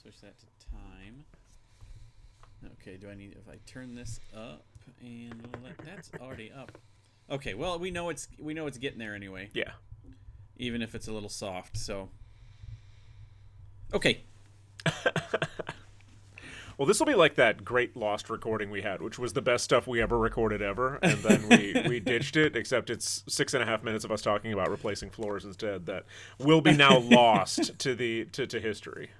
Switch that to time. Okay, do I need if I turn this up and let, that's already up. Okay, well we know it's we know it's getting there anyway, Yeah. even if it's a little soft. So Okay. Well, this will be like that great lost recording we had, which was the best stuff we ever recorded ever, and then we, we ditched it. Except it's six and a half minutes of us talking about replacing floors instead. That will be now lost to the to, to history.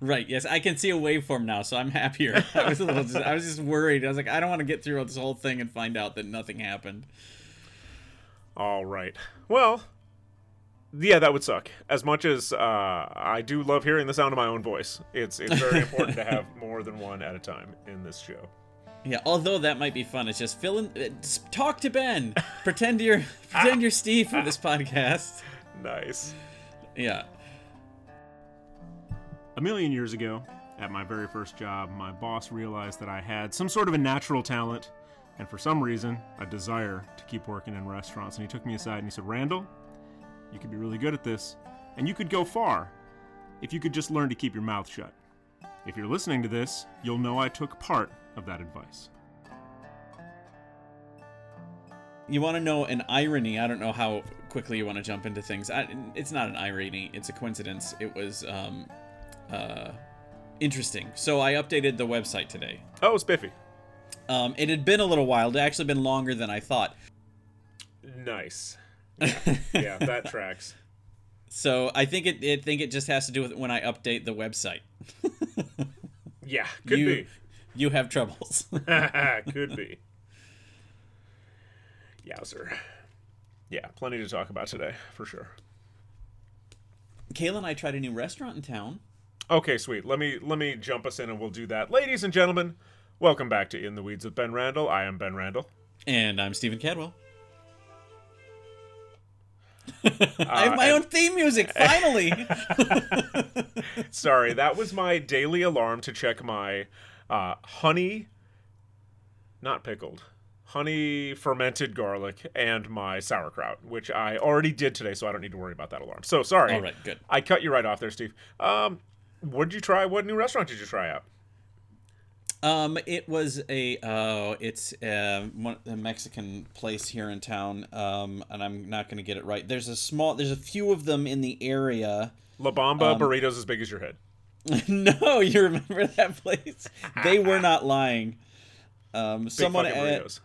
Right. Yes, I can see a waveform now, so I'm happier. I was a little. Just, I was just worried. I was like, I don't want to get through this whole thing and find out that nothing happened. All right. Well, yeah, that would suck. As much as uh, I do love hearing the sound of my own voice, it's it's very important to have more than one at a time in this show. Yeah. Although that might be fun. It's just fill in. uh, just talk to Ben. pretend you're pretend you're Steve for this podcast. Nice. Yeah. A million years ago, at my very first job, my boss realized that I had some sort of a natural talent and for some reason, a desire to keep working in restaurants. And he took me aside and he said, Randall, you could be really good at this, and you could go far if you could just learn to keep your mouth shut. If you're listening to this, you'll know I took part of that advice. You want to know an irony? I don't know how quickly you want to jump into things. I, it's not an irony. It's a coincidence. It was um, uh, interesting. So I updated the website today. Oh, spiffy. Um, it had been a little while. It actually been longer than I thought. Nice. Yeah, yeah that tracks. So I think it. I think it just has to do with when I update the website. Yeah, could you, be. You have troubles. could be. Yowzer. Yeah, plenty to talk about today, for sure. Kayla and I tried a new restaurant in town. Okay, sweet. Let me let me jump us in and we'll do that. Ladies and gentlemen, welcome back to In the Weeds with Ben Randall. I am Ben Randall. And I'm Stephen Cadwell. I have my and- own theme music, finally! Sorry, that was my daily alarm to check my uh, honey, not pickled, honey fermented garlic and my sauerkraut, which I already did today, so I don't need to worry about that alarm. So sorry. All right, good. I cut you right off there, Steve. Um, what did you try? What new restaurant did you try out? Um, it was a uh, it's uh, one, a Mexican place here in town. Um, and I'm not going to get it right. There's a small, there's a few of them in the area. La Bamba Um, burritos as big as your head. no, you remember that place? they were not lying. Um, Big someone at, burritos.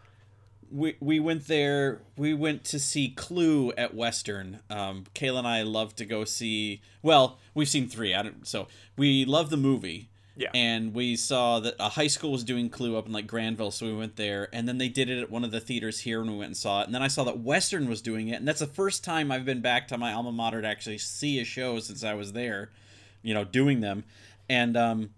We we went there. We went to see Clue at Western. Um, Kayla and I love to go see. Well, we've seen three. I don't. So we love the movie. Yeah. And we saw that a high school was doing Clue up in like Granville, so we went there. And then they did it at one of the theaters here, and we went and saw it. And then I saw that Western was doing it, and that's the first time I've been back to my alma mater to actually see a show since I was there. You know, doing them. And um.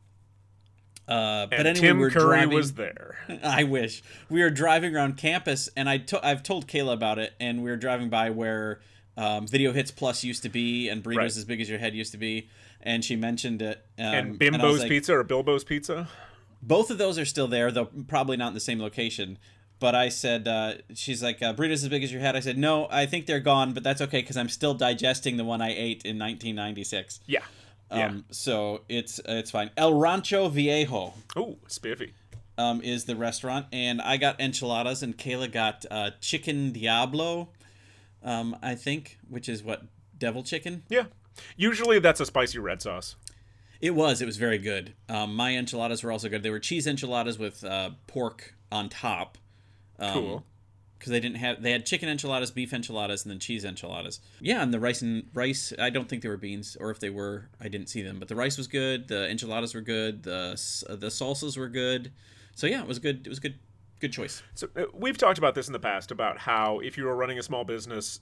Uh, but And anyway, Tim we were Curry driving, was there. I wish we were driving around campus, and I to- I've told Kayla about it, and we were driving by where um, Video Hits Plus used to be, and Burritos Right. as Big as Your Head used to be, and she mentioned it. Um, and Bimbo's like, Pizza or Bilbo's Pizza. Both of those are still there, though probably not in the same location. But I said, uh, she's like, uh, Burritos as Big as Your Head. I said, no, I think they're gone, but that's okay because I'm still digesting the one I ate in 1996. Yeah. Yeah. Um, so it's it's fine. El Rancho Viejo oh, spiffy. um, is the restaurant, and I got enchiladas, and Kayla got uh, chicken diablo, um, I think, which is what devil chicken. Yeah. Usually that's a spicy red sauce. It was. It was very good. Um, my enchiladas were also good. They were cheese enchiladas with uh, pork on top. Um, Cool. Because they didn't have, they had chicken enchiladas, beef enchiladas, and then cheese enchiladas. Yeah, and the rice and rice. I don't think they were beans, or if they were, I didn't see them. But the rice was good. The enchiladas were good. The the salsas were good. So yeah, it was good. It was a good. Good choice. So uh, we've talked about this in the past about how if you are running a small business,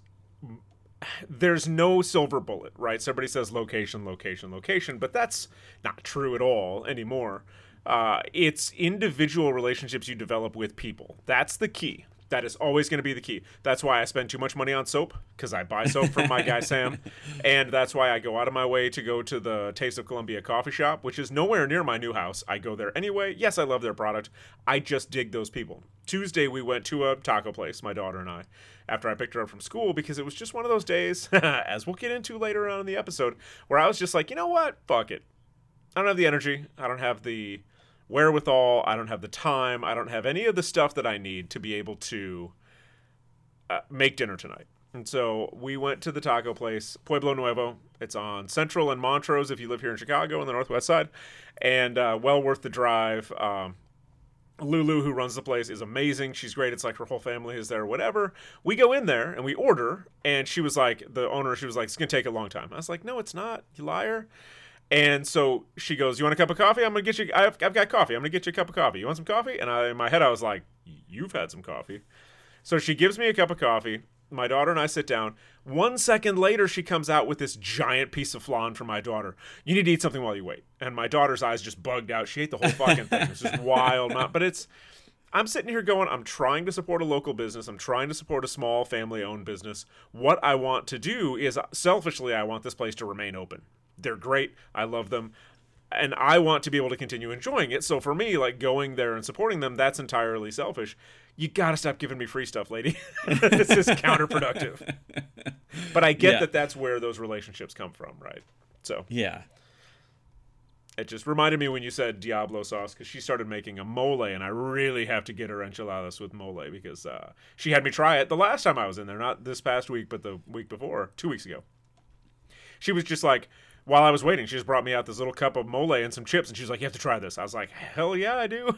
there's no silver bullet, right? Somebody says location, location, location, but that's not true at all anymore. Uh, it's individual relationships you develop with people. That's the key. That is always going to be the key. That's why I spend too much money on soap because I buy soap from my guy Sam, and that's why I go out of my way to go to the Taste of Columbia coffee shop, which is nowhere near my new house. I go there anyway. Yes, I love their product. I just dig those people. Tuesday we went to a taco place, my daughter and I, after I picked her up from school because it was just one of those days, as we'll get into later on in the episode, where I was just like, you know what, fuck it. I don't have the energy. I don't have the wherewithal. I don't have the time. I don't have any of the stuff that I need to be able to uh, make dinner tonight. And so we went to the taco place, Pueblo Nuevo. It's on Central and Montrose if you live here in Chicago on the northwest side, and uh, well worth the drive. Um, Lulu, who runs the place, is amazing. She's great. It's like her whole family is there, whatever. We go in there and we order, and she was like, the owner, she was like, it's going to take a long time. I was like, no, it's not, you liar. And so she goes, "You want a cup of coffee? I'm gonna get you. I've, I've got coffee. I'm gonna get you a cup of coffee. You want some coffee?" And I, in my head, I was like, "You've had some coffee." So she gives me a cup of coffee. My daughter and I sit down. One second later, she comes out with this giant piece of flan for my daughter. You need to eat something while you wait. And my daughter's eyes just bugged out. She ate the whole fucking thing. It's just wild. Not, But it's, I'm sitting here going, I'm trying to support a local business. I'm trying to support a small family owned business. What I want to do is selfishly, I want this place to remain open. They're great. I love them. And I want to be able to continue enjoying it. So for me, like going there and supporting them, that's entirely selfish. You got to stop giving me free stuff, lady. this is counterproductive. But I get Yeah. that that's where those relationships come from, right? So Yeah. it just reminded me when you said Diablo sauce because she started making a mole, and I really have to get her enchiladas with mole because uh, she had me try it the last time I was in there, not this past week, but the week before, two weeks ago. She was just like, while I was waiting, she just brought me out this little cup of mole and some chips, and she was like, "You have to try this." I was like, "Hell yeah, I do,"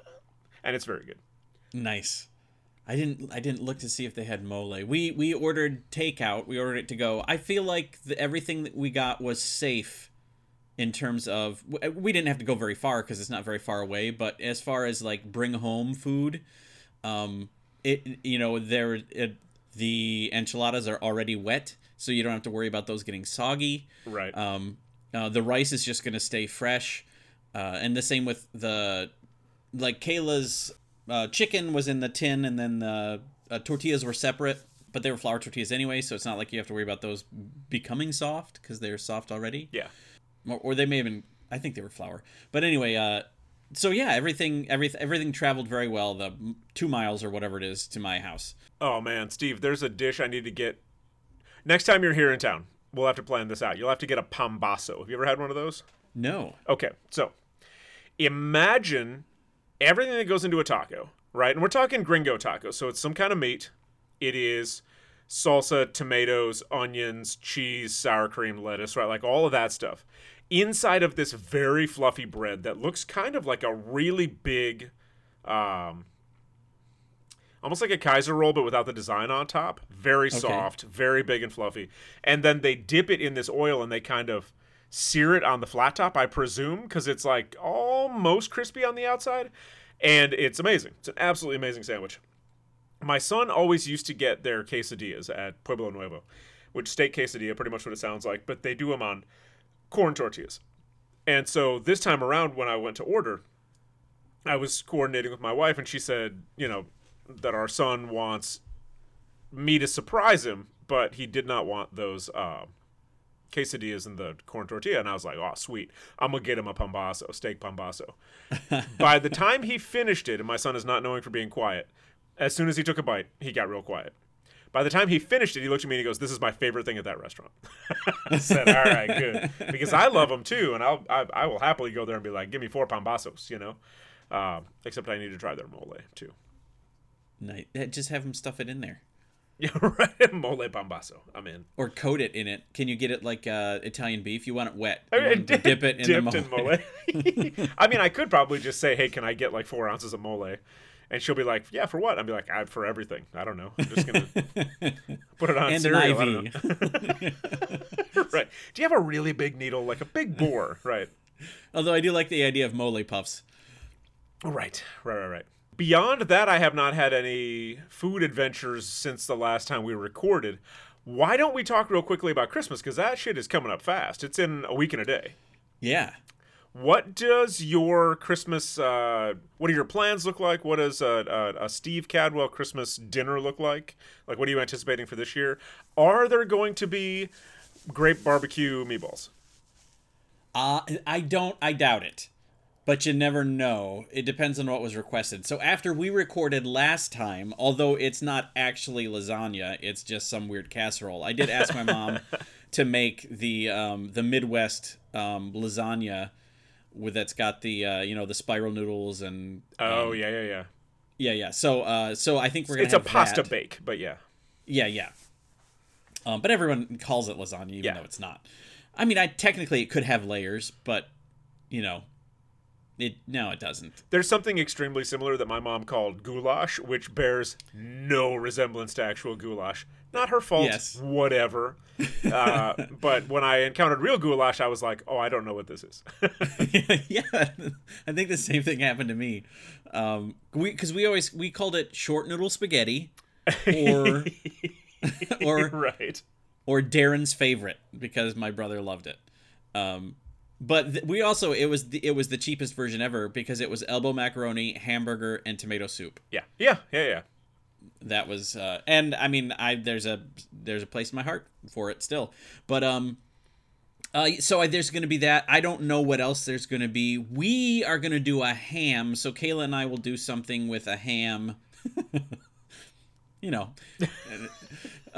and it's very good. Nice. I didn't. I didn't look to see if they had mole. We we ordered takeout. We ordered it to go. I feel like the, everything that we got was safe, in terms of we didn't have to go very far because it's not very far away. But as far as like bring home food, um, it you know there it, the enchiladas are already wet, so you don't have to worry about those getting soggy. Right. Um, uh, the rice is just gonna stay fresh, uh, and the same with the like Kayla's uh, chicken was in the tin, and then the uh, tortillas were separate, but they were flour tortillas anyway, so it's not like you have to worry about those becoming soft because they're soft already. yeah. Or, or they may have been. I think they were flour, but anyway. So yeah, everything everything everything traveled very well. The two miles or whatever it is to my house. Oh man, Steve, there's a dish I need to get. Next time you're here in town, we'll have to plan this out. You'll have to get a pambazo. Have you ever had one of those? No. Okay, so imagine everything that goes into a taco, right? And we're talking gringo taco, so it's some kind of meat. It is salsa, tomatoes, onions, cheese, sour cream, lettuce, right? Like all of that stuff. Inside of this very fluffy bread that looks kind of like a really big, um, almost like a Kaiser roll, but without the design on top. Very soft, very big and fluffy. And then they dip it in this oil and they kind of sear it on the flat top, I presume, because it's like almost crispy on the outside. And it's amazing. It's an absolutely amazing sandwich. My son always used to get their quesadillas at Pueblo Nuevo, which steak quesadilla, pretty much what it sounds like, but they do them on corn tortillas. And so this time around, when I went to order, I was coordinating with my wife, and she said, you know, that our son wants me to surprise him, but he did not want those uh, quesadillas and the corn tortilla. And I was like, oh, sweet. I'm going to get him a pambazo, steak pambazo. By the time he finished it, and my son is not knowing for being quiet, as soon as he took a bite, he got real quiet. By the time he finished it, he looked at me and he goes, "This is my favorite thing at that restaurant." I said, "All right, good," because I love them too, and I'll I, I will happily go there and be like, "Give me four pambazos," you know. Um, except I need to try their mole too. Nice. Just have them stuff it in there. Yeah, right. mole pambazo. I'm in. or coat it in it. Can you get it like uh, Italian beef? You want it wet. I You mean, want to dip it in dipped the in mole. I mean, I could probably just say, "Hey, can I get like four ounces of mole?" And she'll be like, "Yeah, for what?" I'd be like, I, "For everything." I don't know. I'm just gonna put it on and cereal. An IV. right? Do you have a really big needle, like a big bore? Right. Although I do like the idea of mole puffs. Right, right, right, right. Beyond that, I have not had any food adventures since the last time we recorded. Why don't we talk real quickly about Christmas? Because that shit is coming up fast. It's in a week and a day. Yeah. What does your Christmas? Uh, what do your plans look like? What does a, a, a Steve Cadwell Christmas dinner look like? Like, what are you anticipating for this year? Are there going to be grape barbecue meatballs? Uh, I don't. I doubt it. But you never know. It depends on what was requested. So after we recorded last time, although it's not actually lasagna, it's just some weird casserole. I did ask my mom to make the um, the Midwest um, lasagna with that's got the uh, you know the spiral noodles and Oh um, yeah, yeah, yeah. yeah yeah. So uh, so I think we're gonna It's a pasta that. bake, but yeah. Yeah, yeah. Um, but everyone calls it lasagna, even Yeah. though it's not. I mean, I technically it could have layers, but you know, it no, it doesn't. There's something extremely similar that my mom called goulash, which bears no resemblance to actual goulash. Not her fault. Yes. Whatever. Uh, but when I encountered real goulash, I was like, "Oh, I don't know what this is." yeah, I think the same thing happened to me. Um, we because we always we called it short noodle spaghetti, or or right. or Darren's favorite because my brother loved it. Um, but th- we also it was the, it was the cheapest version ever because it was elbow macaroni, hamburger, and tomato soup. Yeah. Yeah. Yeah. Yeah. That was uh, and I mean I there's a there's a place in my heart for it still. But um, uh, so I, there's going to be that. I don't know what else there's going to be. We are going to do a ham. So Kayla and I will do something with a ham. you know,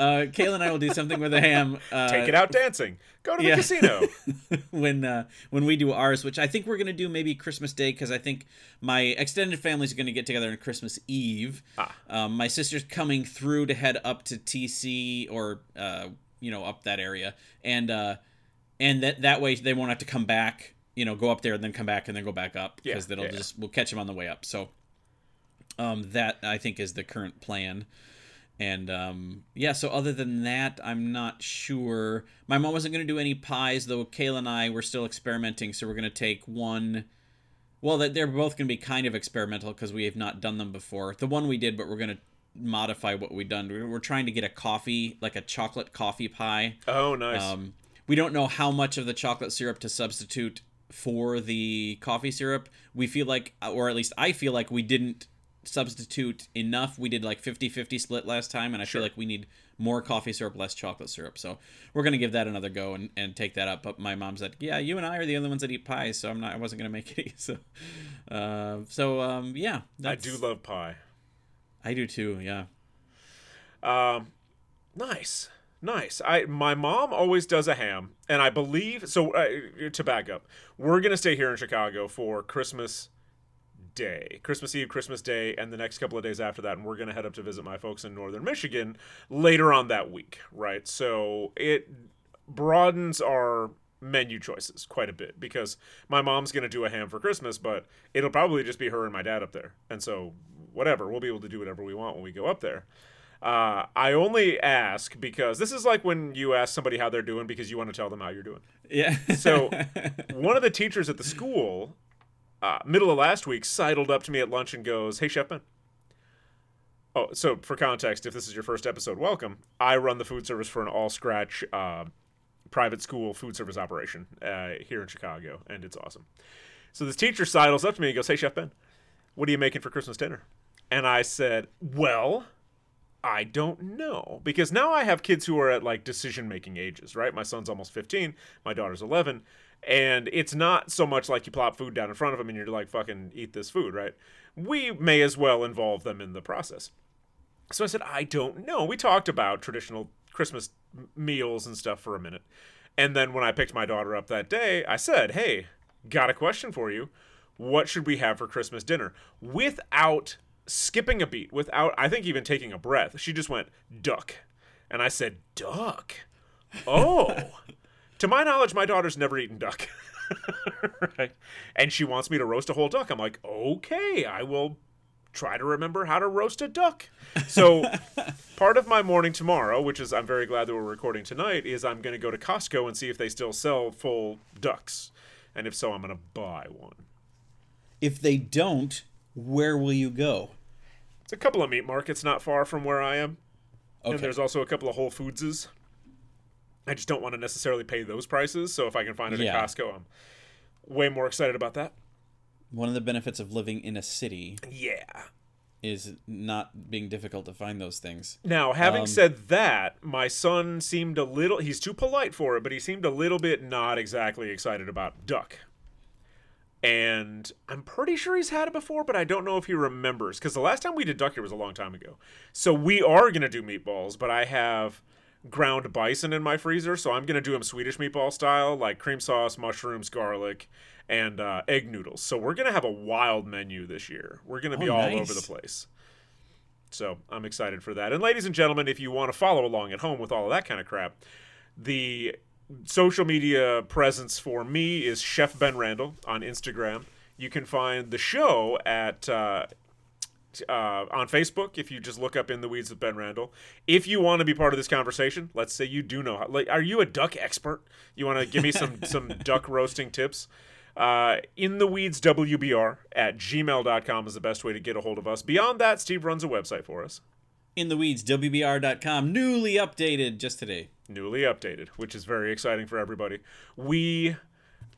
uh, Kayla and I will do something with a ham. Uh, Take it out dancing. Go to the yeah. casino. when uh, when we do ours, which I think we're gonna do maybe Christmas Day because I think my extended family's gonna get together on Christmas Eve. Ah. Um, my sister's coming through to head up to TC or uh, you know up that area, and uh, and that that way they won't have to come back. You know, go up there and then come back and then go back up Yeah, because that'll yeah. just we'll catch them on the way up. So um, that I think is the current plan. And um, yeah, so other than that, I'm not sure. My mom wasn't going to do any pies, though. Kayla and I were still experimenting, so we're going to take one. Well, that they're both going to be kind of experimental because we have not done them before. The one we did, but we're going to modify what we've done. We- We're trying to get a coffee, like a chocolate coffee pie. Oh, nice. Um, we don't know how much of the chocolate syrup to substitute for the coffee syrup. We feel like, or at least I feel like we didn't substitute enough. We did like 50 50 split last time, and I Sure. feel like we need more coffee syrup, less chocolate syrup. So we're going to give that another go and, and take that up. But my mom said, Yeah, you and I are the only ones that eat pies, so I'm not, I wasn't going to make any. So, uh, so um, yeah. I do love pie. I do too, yeah. Um, nice, nice. I my mom always does a ham, and I believe so. Uh, to back up, we're gonna stay here in Chicago for Christmas Day, Christmas Eve, Christmas Day, and the next couple of days after that, and we're gonna head up to visit my folks in northern Michigan later on that week. Right, so it broadens our menu choices quite a bit because my mom's going to do a ham for Christmas, but it'll probably just be her and my dad up there. And so, whatever, we'll be able to do whatever we want when we go up there. Uh, I only ask because this is like when you ask somebody how they're doing because you want to tell them how you're doing. Yeah. So, one of the teachers at the school, uh, middle of last week, sidled up to me at lunch and goes, Hey, Chef Ben. Oh, so for context, if this is your first episode, welcome. I run the food service for an all scratch uh, private school food service operation uh, here in Chicago, and it's awesome. So this teacher sidles up to me and goes, Hey, Chef Ben, what are you making for Christmas dinner? And I said, Well, I don't know. Because now I have kids who are at like decision making ages, right? My son's almost 15, my daughter's 11. And it's not so much like you plop food down in front of them and you're like, fucking eat this food, right? We may as well involve them in the process. So I said, I don't know. We talked about traditional Christmas meals and stuff for a minute. And then when I picked my daughter up that day, I said, Hey, got a question for you. What should we have for Christmas dinner? Without skipping a beat, without, I think, even taking a breath, she just went, Duck. And I said, Duck? Oh. to my knowledge, my daughter's never eaten duck. right? And she wants me to roast a whole duck. I'm like, okay, I will try to remember how to roast a duck. So part of my morning tomorrow, which is I'm very glad that we're recording tonight, is I'm going to go to Costco and see if they still sell full ducks. And if so, I'm going to buy one. if they don't, where will you go? It's a couple of meat markets not far from where I am. Okay. And there's also a couple of Whole Foodses. I just don't want to necessarily pay those prices. So if I can find it Yeah. at Costco, I'm way more excited about that. One of the benefits of living in a city Yeah. is not being difficult to find those things. Now, having Um, said that, my son seemed a little, he's too polite for it, but he seemed a little bit not exactly excited about duck. And I'm pretty sure he's had it before, but I don't know if he remembers because the last time we did duck here was a long time ago. So we are going to do meatballs, but I have ground bison in my freezer, so I'm gonna do them Swedish meatball style, like cream sauce, mushrooms, garlic, and uh, egg noodles. So we're gonna have a wild menu this year. We're gonna be Oh, all nice. over the place. So I'm excited for that. And ladies and gentlemen, if you want to follow along at home with all of that kind of crap, the social media presence for me is Chef Ben Randall on Instagram. You can find the show at uh, uh, on Facebook if you just look up "In the Weeds with Ben Randall." If you want to be part of this conversation, let's say you do know how. Like, are you a duck expert? You want to give me some some duck roasting tips? Uh, in the weeds WBR at gmail.com is the best way to get a hold of us. Beyond that, Steve runs a website for us, In the weeds, WBR.com, newly updated just today. newly updated, which is very exciting for everybody. We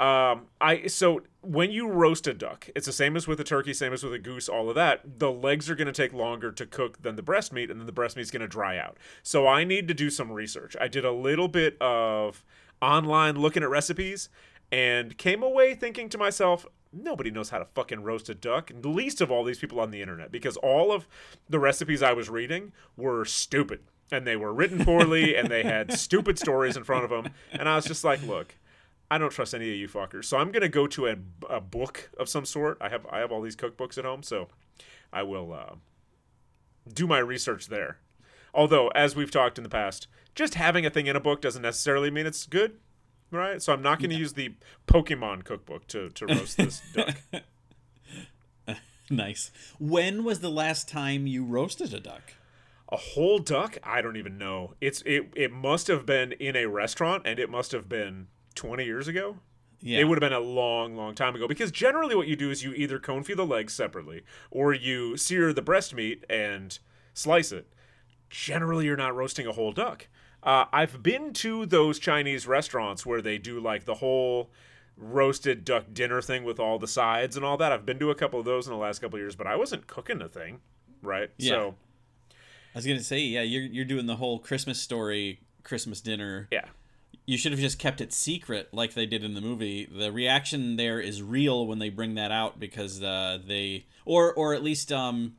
um I so when you roast a duck, it's the same as with a turkey, same as with a goose, all of that. The legs are going to take longer to cook than the breast meat and then the breast meat's going to dry out. So I need to do some research. I did a little bit of online looking at recipes and came away thinking to myself, nobody knows how to fucking roast a duck, least of all these people on the internet, because all of the recipes I was reading were stupid. And they were written poorly and they had stupid stories in front of them. And I was just like, look, I don't trust any of you fuckers. So I'm gonna go to a, a book of some sort. I have I have all these cookbooks at home, so I will uh, do my research there. Although, as we've talked in the past, just having a thing in a book doesn't necessarily mean it's good, right? So I'm not going to use the Pokemon cookbook to to roast this duck. Nice. When was the last time you roasted a duck? A whole duck? I don't even know. It's it it must have been in a restaurant, and it must have been 20 years ago. Yeah. It would have been a long, long time ago because generally what you do is you either confit the legs separately or you sear the breast meat and slice it. Generally, you're not roasting a whole duck. Uh, I've been to those Chinese restaurants where they do like the whole roasted duck dinner thing with all the sides and all that. I've been to a couple of those in the last couple of years, but I wasn't cooking the thing, right? Yeah. So, I was gonna say, yeah, you're you're doing the whole Christmas story, Christmas dinner. yeah. You should have just kept it secret, like they did in the movie. The reaction there is real when they bring that out because uh, they, or or at least, um,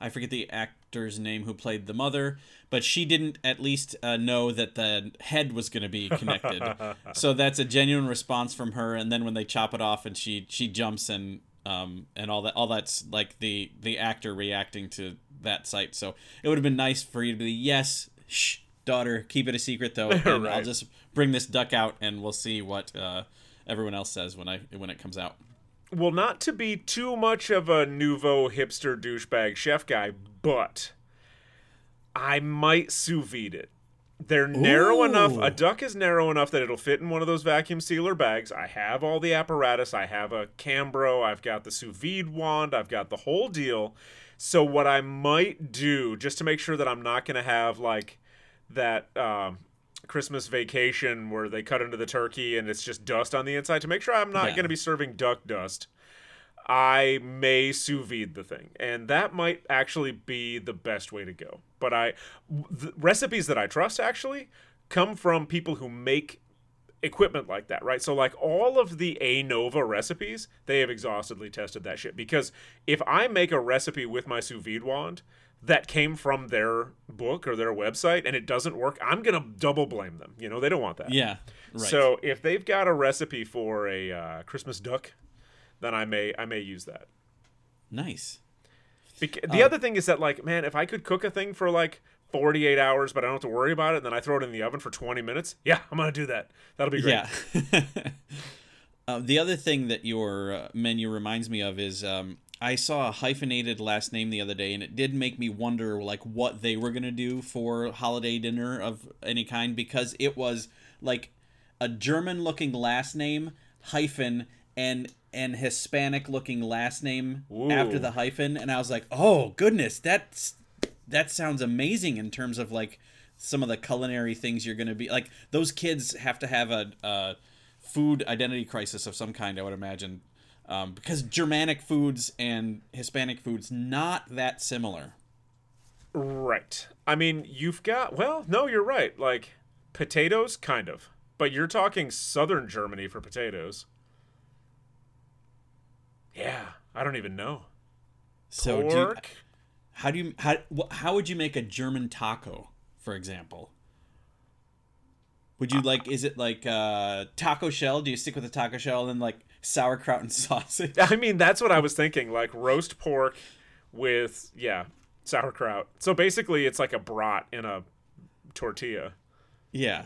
I forget the actor's name who played the mother, but she didn't at least uh, know that the head was going to be connected. so that's a genuine response from her. And then when they chop it off and she she jumps and um and all that all that's like the the actor reacting to that sight. So it would have been nice for you to be yes, shh, daughter, keep it a secret though, and I'll just bring this duck out and we'll see what uh, everyone else says when I when it comes out. Well, not to be too much of a nouveau hipster douchebag chef guy, but I might sous vide it. They're narrow enough. A duck is narrow enough that it'll fit in one of those vacuum sealer bags. I have all the apparatus. I have a Cambro. I've got the sous vide wand. I've got the whole deal. So what I might do, just to make sure that I'm not going to have like that um, Christmas vacation where they cut into the turkey and it's just dust on the inside, to make sure I'm not Yeah. going to be serving duck dust. I may sous vide the thing, and that might actually be the best way to go. But I, the recipes that I trust actually come from people who make equipment like that, right? So like all of the ANOVA recipes, they have exhaustively tested that shit. Because if I make a recipe with my sous vide wand that came from their book or their website and it doesn't work, I'm gonna double blame them. You know, they don't want that. Yeah, right. So if they've got a recipe for a uh, Christmas duck, then I may I may use that. nice. Bec- Uh, the other thing is that like man, if I could cook a thing for like 48 hours, but I don't have to worry about it, and then I throw it in the oven for 20 minutes, yeah, I'm gonna do that. That'll be great. Yeah. uh, the other thing that your uh, menu reminds me of is um, I saw a hyphenated last name the other day, and it did make me wonder like what they were gonna do for holiday dinner of any kind because it was like a German-looking last name hyphen and and Hispanic-looking last name after the hyphen, and I was like, oh goodness, that's that sounds amazing in terms of like some of the culinary things you're going to be like those kids have to have a, a food identity crisis of some kind i would imagine um, because germanic foods and hispanic foods not that similar Right. I mean, you've got well, no, you're right. Like potatoes, kind of, but you're talking southern Germany for potatoes. Yeah, I don't even know. so do you, how do you how, how would you make a german taco for example Would you like? Is it like uh, taco shell? Do you stick with the taco shell and then like sauerkraut and sausage? I mean, that's what I was thinking. Like roast pork with yeah sauerkraut. So basically, it's like a brat in a tortilla. Yeah.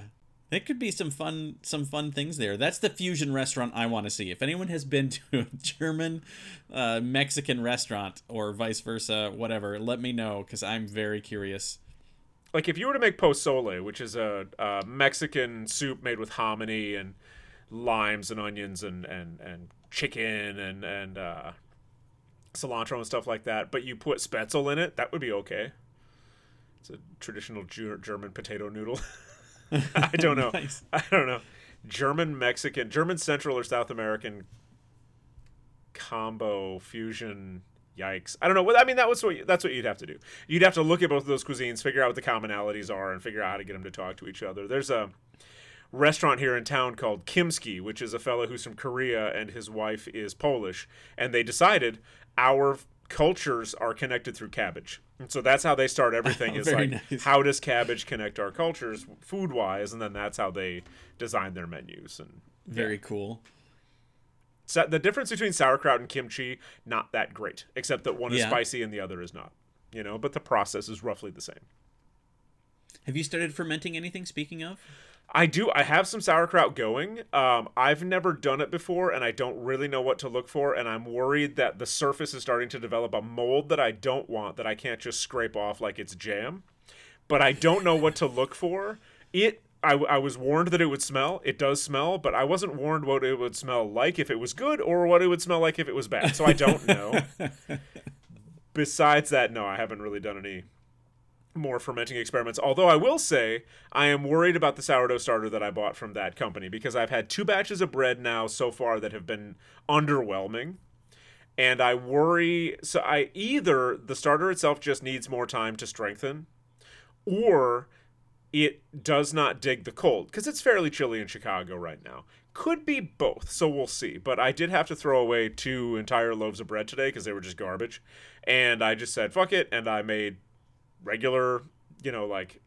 It could be some fun some fun things there. That's the fusion restaurant I want to see. If anyone has been to a German uh, Mexican restaurant or vice versa, whatever, let me know cuz I'm very curious. Like if you were to make pozole, which is a, a Mexican soup made with hominy and limes and onions and and and chicken and and uh, cilantro and stuff like that, but you put spaetzle in it, that would be okay. It's a traditional Ger- German potato noodle. I don't know. Nice. I don't know. German Mexican, German Central or South American combo fusion. Yikes! I don't know. Well, I mean, that was what you, that's what you'd have to do. You'd have to look at both of those cuisines, figure out what the commonalities are, and figure out how to get them to talk to each other. There's a restaurant here in town called Kimski, which is a fellow who's from Korea and his wife is Polish, and they decided our cultures are connected through cabbage. And so that's how they start everything is like nice. how does cabbage connect our cultures food wise and then that's how they design their menus and Very cool. so the difference between sauerkraut and kimchi not that great except that one is Yeah. spicy and the other is not you know but the process is roughly the same Have you started fermenting anything speaking of? I do. I have some sauerkraut going. Um, I've never done it before, and I don't really know what to look for. And I'm worried that the surface is starting to develop a mold that I don't want, that I can't just scrape off like it's jam. But I don't know what to look for. It. I, I was warned that it would smell. It does smell, but I wasn't warned what it would smell like if it was good or what it would smell like if it was bad. So I don't know. Besides that, no, I haven't really done any more fermenting experiments. Although I will say, I am worried about the sourdough starter that I bought from that company because I've had two batches of bread now so far that have been underwhelming. And I worry so I either the starter itself just needs more time to strengthen or it does not dig the cold because it's fairly chilly in Chicago right now. Could be both, so we'll see. But I did have to throw away two entire loaves of bread today because they were just garbage. And I just said, fuck it. And I made regular, you know, like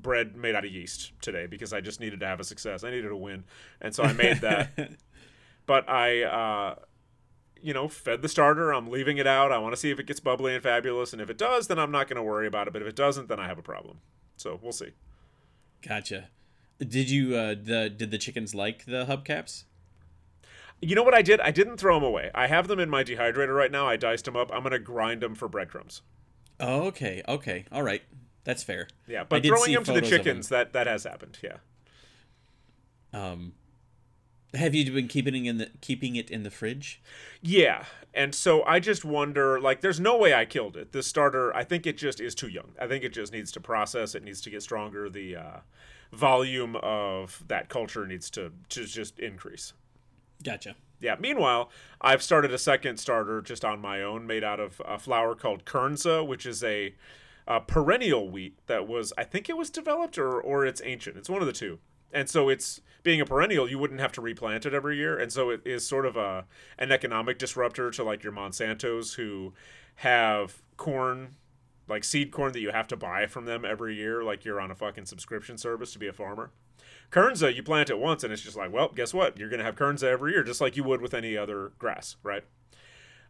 bread made out of yeast today because I just needed to have a success. I needed a win. And so I made that. but I, uh, you know, fed the starter. I'm leaving it out. I want to see if it gets bubbly and fabulous. And if it does, then I'm not going to worry about it. But if it doesn't, then I have a problem. So we'll see. Gotcha. Did you uh the did the chickens like the hubcaps? You know what I did? I didn't throw them away. I have them in my dehydrator right now. I diced them up. I'm going to grind them for breadcrumbs. Oh, okay, okay, all right, that's fair. Yeah, but throwing them to the chickens, that that has happened. Yeah. Um, have you been keeping it in the keeping it in the fridge? Yeah. And so I just wonder like there's no way I killed it. The starter, I think it just is too young. I think it just needs to process, it needs to get stronger. The uh, volume of that culture needs to to just increase. Gotcha. Yeah. Meanwhile, I've started a second starter just on my own, made out of a flour called Kernza, which is a, a perennial wheat that was, I think it was developed or or it's ancient. It's one of the two. And so it's being a perennial, you wouldn't have to replant it every year, and so it is sort of a an economic disruptor to like your Monsantos who have corn like seed corn that you have to buy from them every year, like you're on a fucking subscription service to be a farmer. Kernza, you plant it once and it's just like, well, guess what? You're gonna have Kernza every year, just like you would with any other grass, right?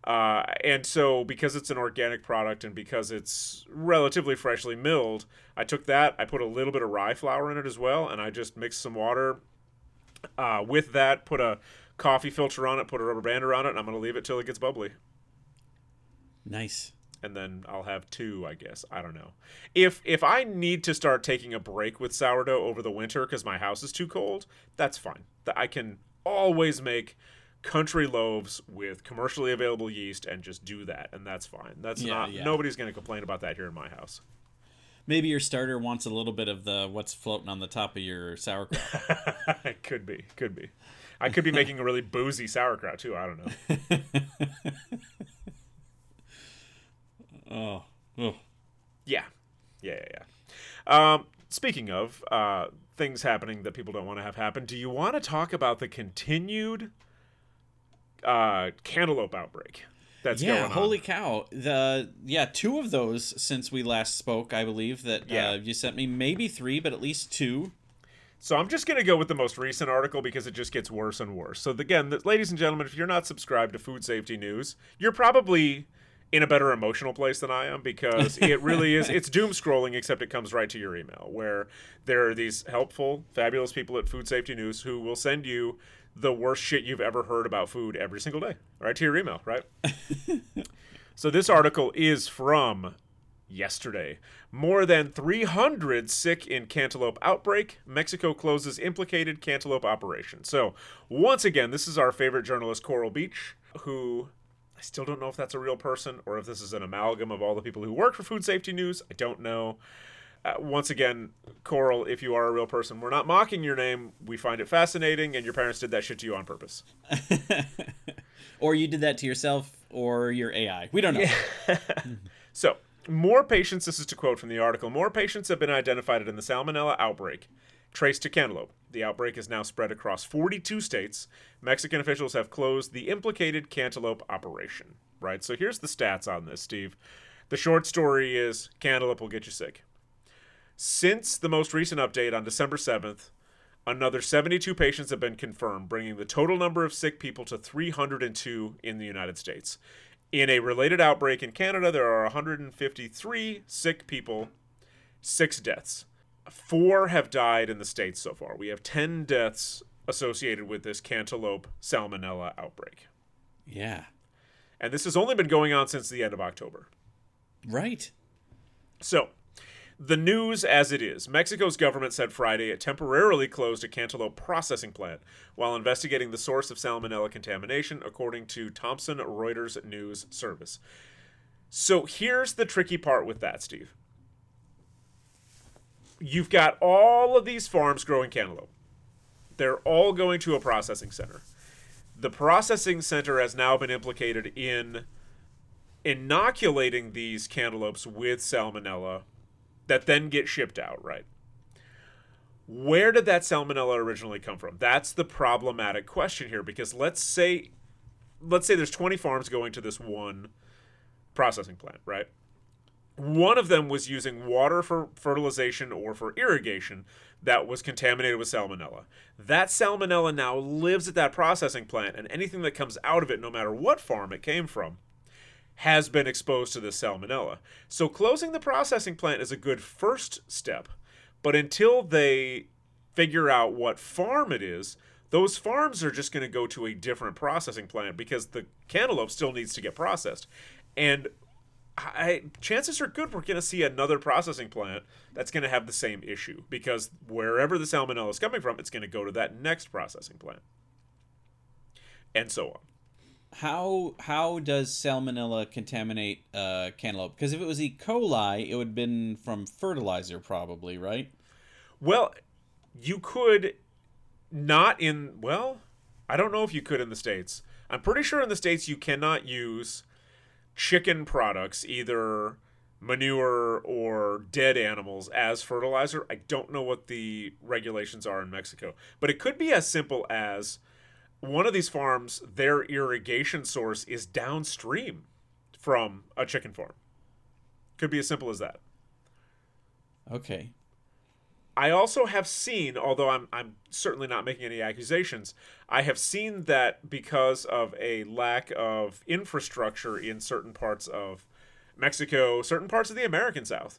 Uh, and so, because it's an organic product and because it's relatively freshly milled, I took that, I put a little bit of rye flour in it as well, and I just mixed some water uh, with that, put a coffee filter on it, put a rubber band around it, and I'm going to leave it till it gets bubbly. Nice. And then I'll have two, I guess. I don't know. If if I need to start taking a break with sourdough over the winter because my house is too cold, that's fine. That I can always make country loaves with commercially available yeast and just do that, and that's fine. That's Yeah, not yeah. nobody's going to complain about that here in my house. Maybe your starter wants a little bit of the what's floating on the top of your sauerkraut. it could be, could be. I could be making a really boozy sauerkraut too. I don't know. oh, oh. Yeah, yeah, yeah. yeah. Um, speaking of uh, things happening that people don't want to have happen, do you want to talk about the continued uh, cantaloupe outbreak that's yeah, going on? holy cow! The yeah, two of those since we last spoke, I believe that Yeah. uh, you sent me maybe three, but at least two. So I'm just going to go with the most recent article because it just gets worse and worse. So again, the, ladies and gentlemen, if you're not subscribed to food safety news, you're probably in a better emotional place than I am because it really is it's doom scrolling except it comes right to your email where there are these helpful, fabulous people at Food Safety News who will send you the worst shit you've ever heard about food every single day, right to your email, right? so this article is from yesterday. More than 300 sick in cantaloupe outbreak. Mexico closes implicated cantaloupe operation. So, once again, this is our favorite journalist, Coral Beach, who I still don't know if that's a real person or if this is an amalgam of all the people who work for Food Safety News. I don't know. Uh, once again, Coral, if you are a real person, we're not mocking your name. We find it fascinating, and your parents did that shit to you on purpose. or you did that to yourself or your AI. We don't know. Yeah. so, more patients, this is to quote from the article, more patients have been identified in the salmonella outbreak traced to cantaloupe. The outbreak is now spread across 42 states. Mexican officials have closed the implicated cantaloupe operation. Right? So here's the stats on this, Steve. The short story is cantaloupe will get you sick. Since the most recent update on December 7th, another 72 patients have been confirmed, bringing the total number of sick people to 302 in the United States. In a related outbreak in Canada, there are 153 sick people, six deaths. Four have died in the States so far. We have 10 deaths associated with this cantaloupe salmonella outbreak. Yeah. And this has only been going on since the end of October. Right. So, the news as it is Mexico's government said Friday it temporarily closed a cantaloupe processing plant while investigating the source of salmonella contamination, according to Thomson Reuters News Service. So, here's the tricky part with that, Steve you've got all of these farms growing cantaloupe. They're all going to a processing center. The processing center has now been implicated in inoculating these cantaloupes with salmonella that then get shipped out, right? Where did that salmonella originally come from? That's the problematic question here because let's say let's say there's 20 farms going to this one processing plant, right? One of them was using water for fertilization or for irrigation that was contaminated with salmonella. That salmonella now lives at that processing plant, and anything that comes out of it, no matter what farm it came from, has been exposed to this salmonella. So closing the processing plant is a good first step, but until they figure out what farm it is, those farms are just going to go to a different processing plant because the cantaloupe still needs to get processed. And I, chances are good we're going to see another processing plant that's going to have the same issue because wherever the salmonella is coming from, it's going to go to that next processing plant, and so on. How how does salmonella contaminate uh, cantaloupe? Because if it was E. coli, it would have been from fertilizer, probably, right? Well, you could not in well, I don't know if you could in the states. I'm pretty sure in the states you cannot use chicken products, either manure or dead animals, as fertilizer. I don't know what the regulations are in Mexico, but it could be as simple as one of these farms, their irrigation source is downstream from a chicken farm. Could be as simple as that. Okay. I also have seen, although I'm I'm certainly not making any accusations, I have seen that because of a lack of infrastructure in certain parts of Mexico, certain parts of the American South,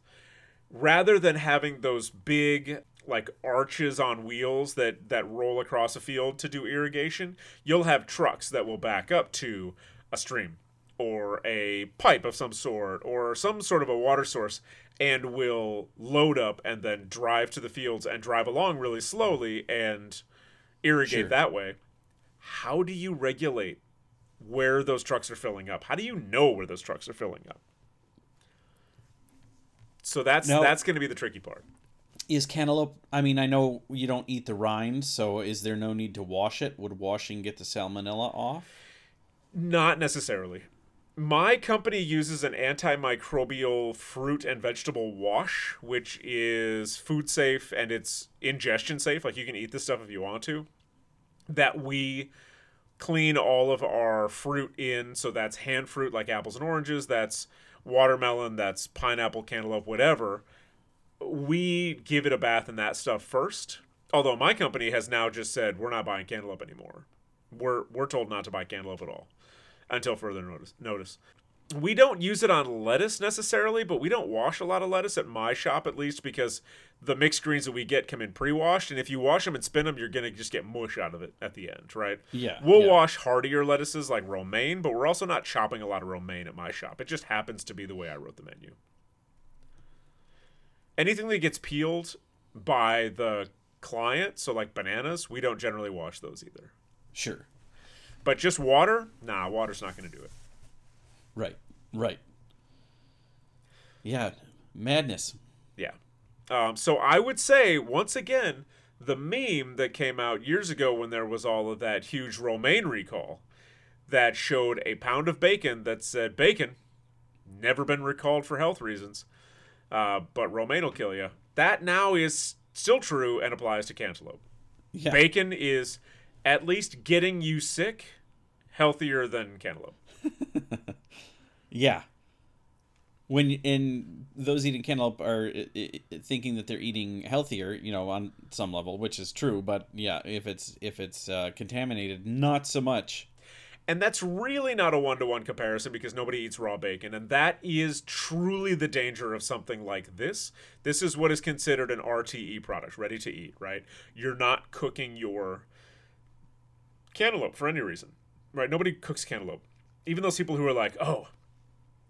rather than having those big like arches on wheels that that roll across a field to do irrigation, you'll have trucks that will back up to a stream or a pipe of some sort or some sort of a water source and will load up and then drive to the fields and drive along really slowly and irrigate sure. that way. How do you regulate where those trucks are filling up? How do you know where those trucks are filling up? So that's now, that's going to be the tricky part. Is cantaloupe? I mean, I know you don't eat the rind, so is there no need to wash it? Would washing get the salmonella off? Not necessarily my company uses an antimicrobial fruit and vegetable wash, which is food safe and it's ingestion safe. Like you can eat this stuff if you want to. That we clean all of our fruit in. So that's hand fruit like apples and oranges, that's watermelon, that's pineapple, cantaloupe, whatever. We give it a bath in that stuff first. Although my company has now just said we're not buying cantaloupe anymore. We're we're told not to buy cantaloupe at all until further notice. Notice. We don't use it on lettuce necessarily, but we don't wash a lot of lettuce at my shop at least because the mixed greens that we get come in pre-washed, and if you wash them and spin them, you're gonna just get mush out of it at the end, right? Yeah, We'll yeah. wash hardier lettuces like romaine, but we're also not chopping a lot of romaine at my shop. It just happens to be the way I wrote the menu. Anything that gets peeled by the client, so like bananas, we don't generally wash those either. Sure. But just water, nah, water's not going to do it. Right. Right. Yeah. Madness. Yeah. Um, so I would say once again, the meme that came out years ago when there was all of that huge romaine recall that showed a pound of bacon that said bacon never been recalled for health reasons, uh, but romaine will kill you. That now is still true and applies to cantaloupe. Yeah. Bacon is at least getting you sick healthier than cantaloupe. Yeah. When in those eating cantaloupe are thinking that they're eating healthier, you know, on some level, which is true. But yeah, if it's if it's uh, contaminated, not so much. And that's really not a one to one comparison because nobody eats raw bacon. And that is truly the danger of something like this. This is what is considered an RTE product, ready to eat, right? You're not cooking your cantaloupe for any reason, right? Nobody cooks cantaloupe. Even those people who are like, oh,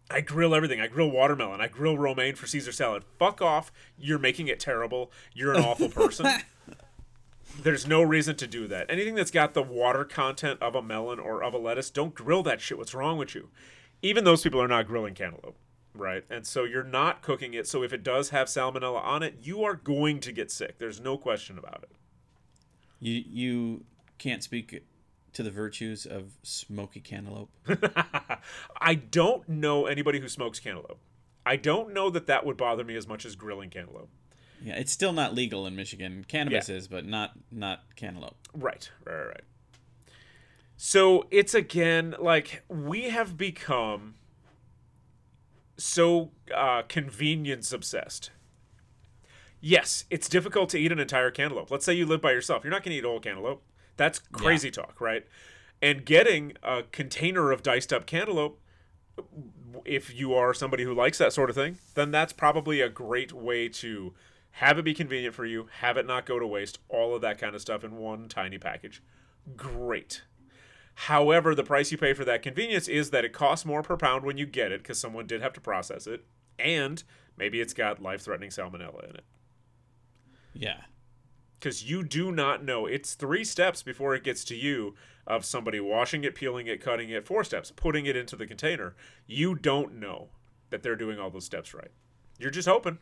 I grill everything. I grill watermelon. I grill romaine for Caesar salad. Fuck off. You're making it terrible. You're an awful person. There's no reason to do that. Anything that's got the water content of a melon or of a lettuce, don't grill that shit. What's wrong with you? Even those people are not grilling cantaloupe, right? And so you're not cooking it. So if it does have salmonella on it, you are going to get sick. There's no question about it. You you can't speak to the virtues of smoky cantaloupe. I don't know anybody who smokes cantaloupe. I don't know that that would bother me as much as grilling cantaloupe. Yeah, it's still not legal in Michigan. Cannabis Yeah. is, but not not cantaloupe. Right, right, right. So it's again like we have become so uh, convenience obsessed. Yes, it's difficult to eat an entire cantaloupe. Let's say you live by yourself. You're not going to eat a whole cantaloupe. That's crazy talk, right? And getting a container of diced up cantaloupe, if you are somebody who likes that sort of thing, then that's probably a great way to have it be convenient for you, have it not go to waste, all of that kind of stuff in one tiny package. Great. However, the price you pay for that convenience is that it costs more per pound when you get it because someone did have to process it, and maybe it's got life threatening salmonella in it. Yeah. Because you do not know. It's three steps before it gets to you of somebody washing it, peeling it, cutting it, four steps, putting it into the container. You don't know that they're doing all those steps right. You're just hoping.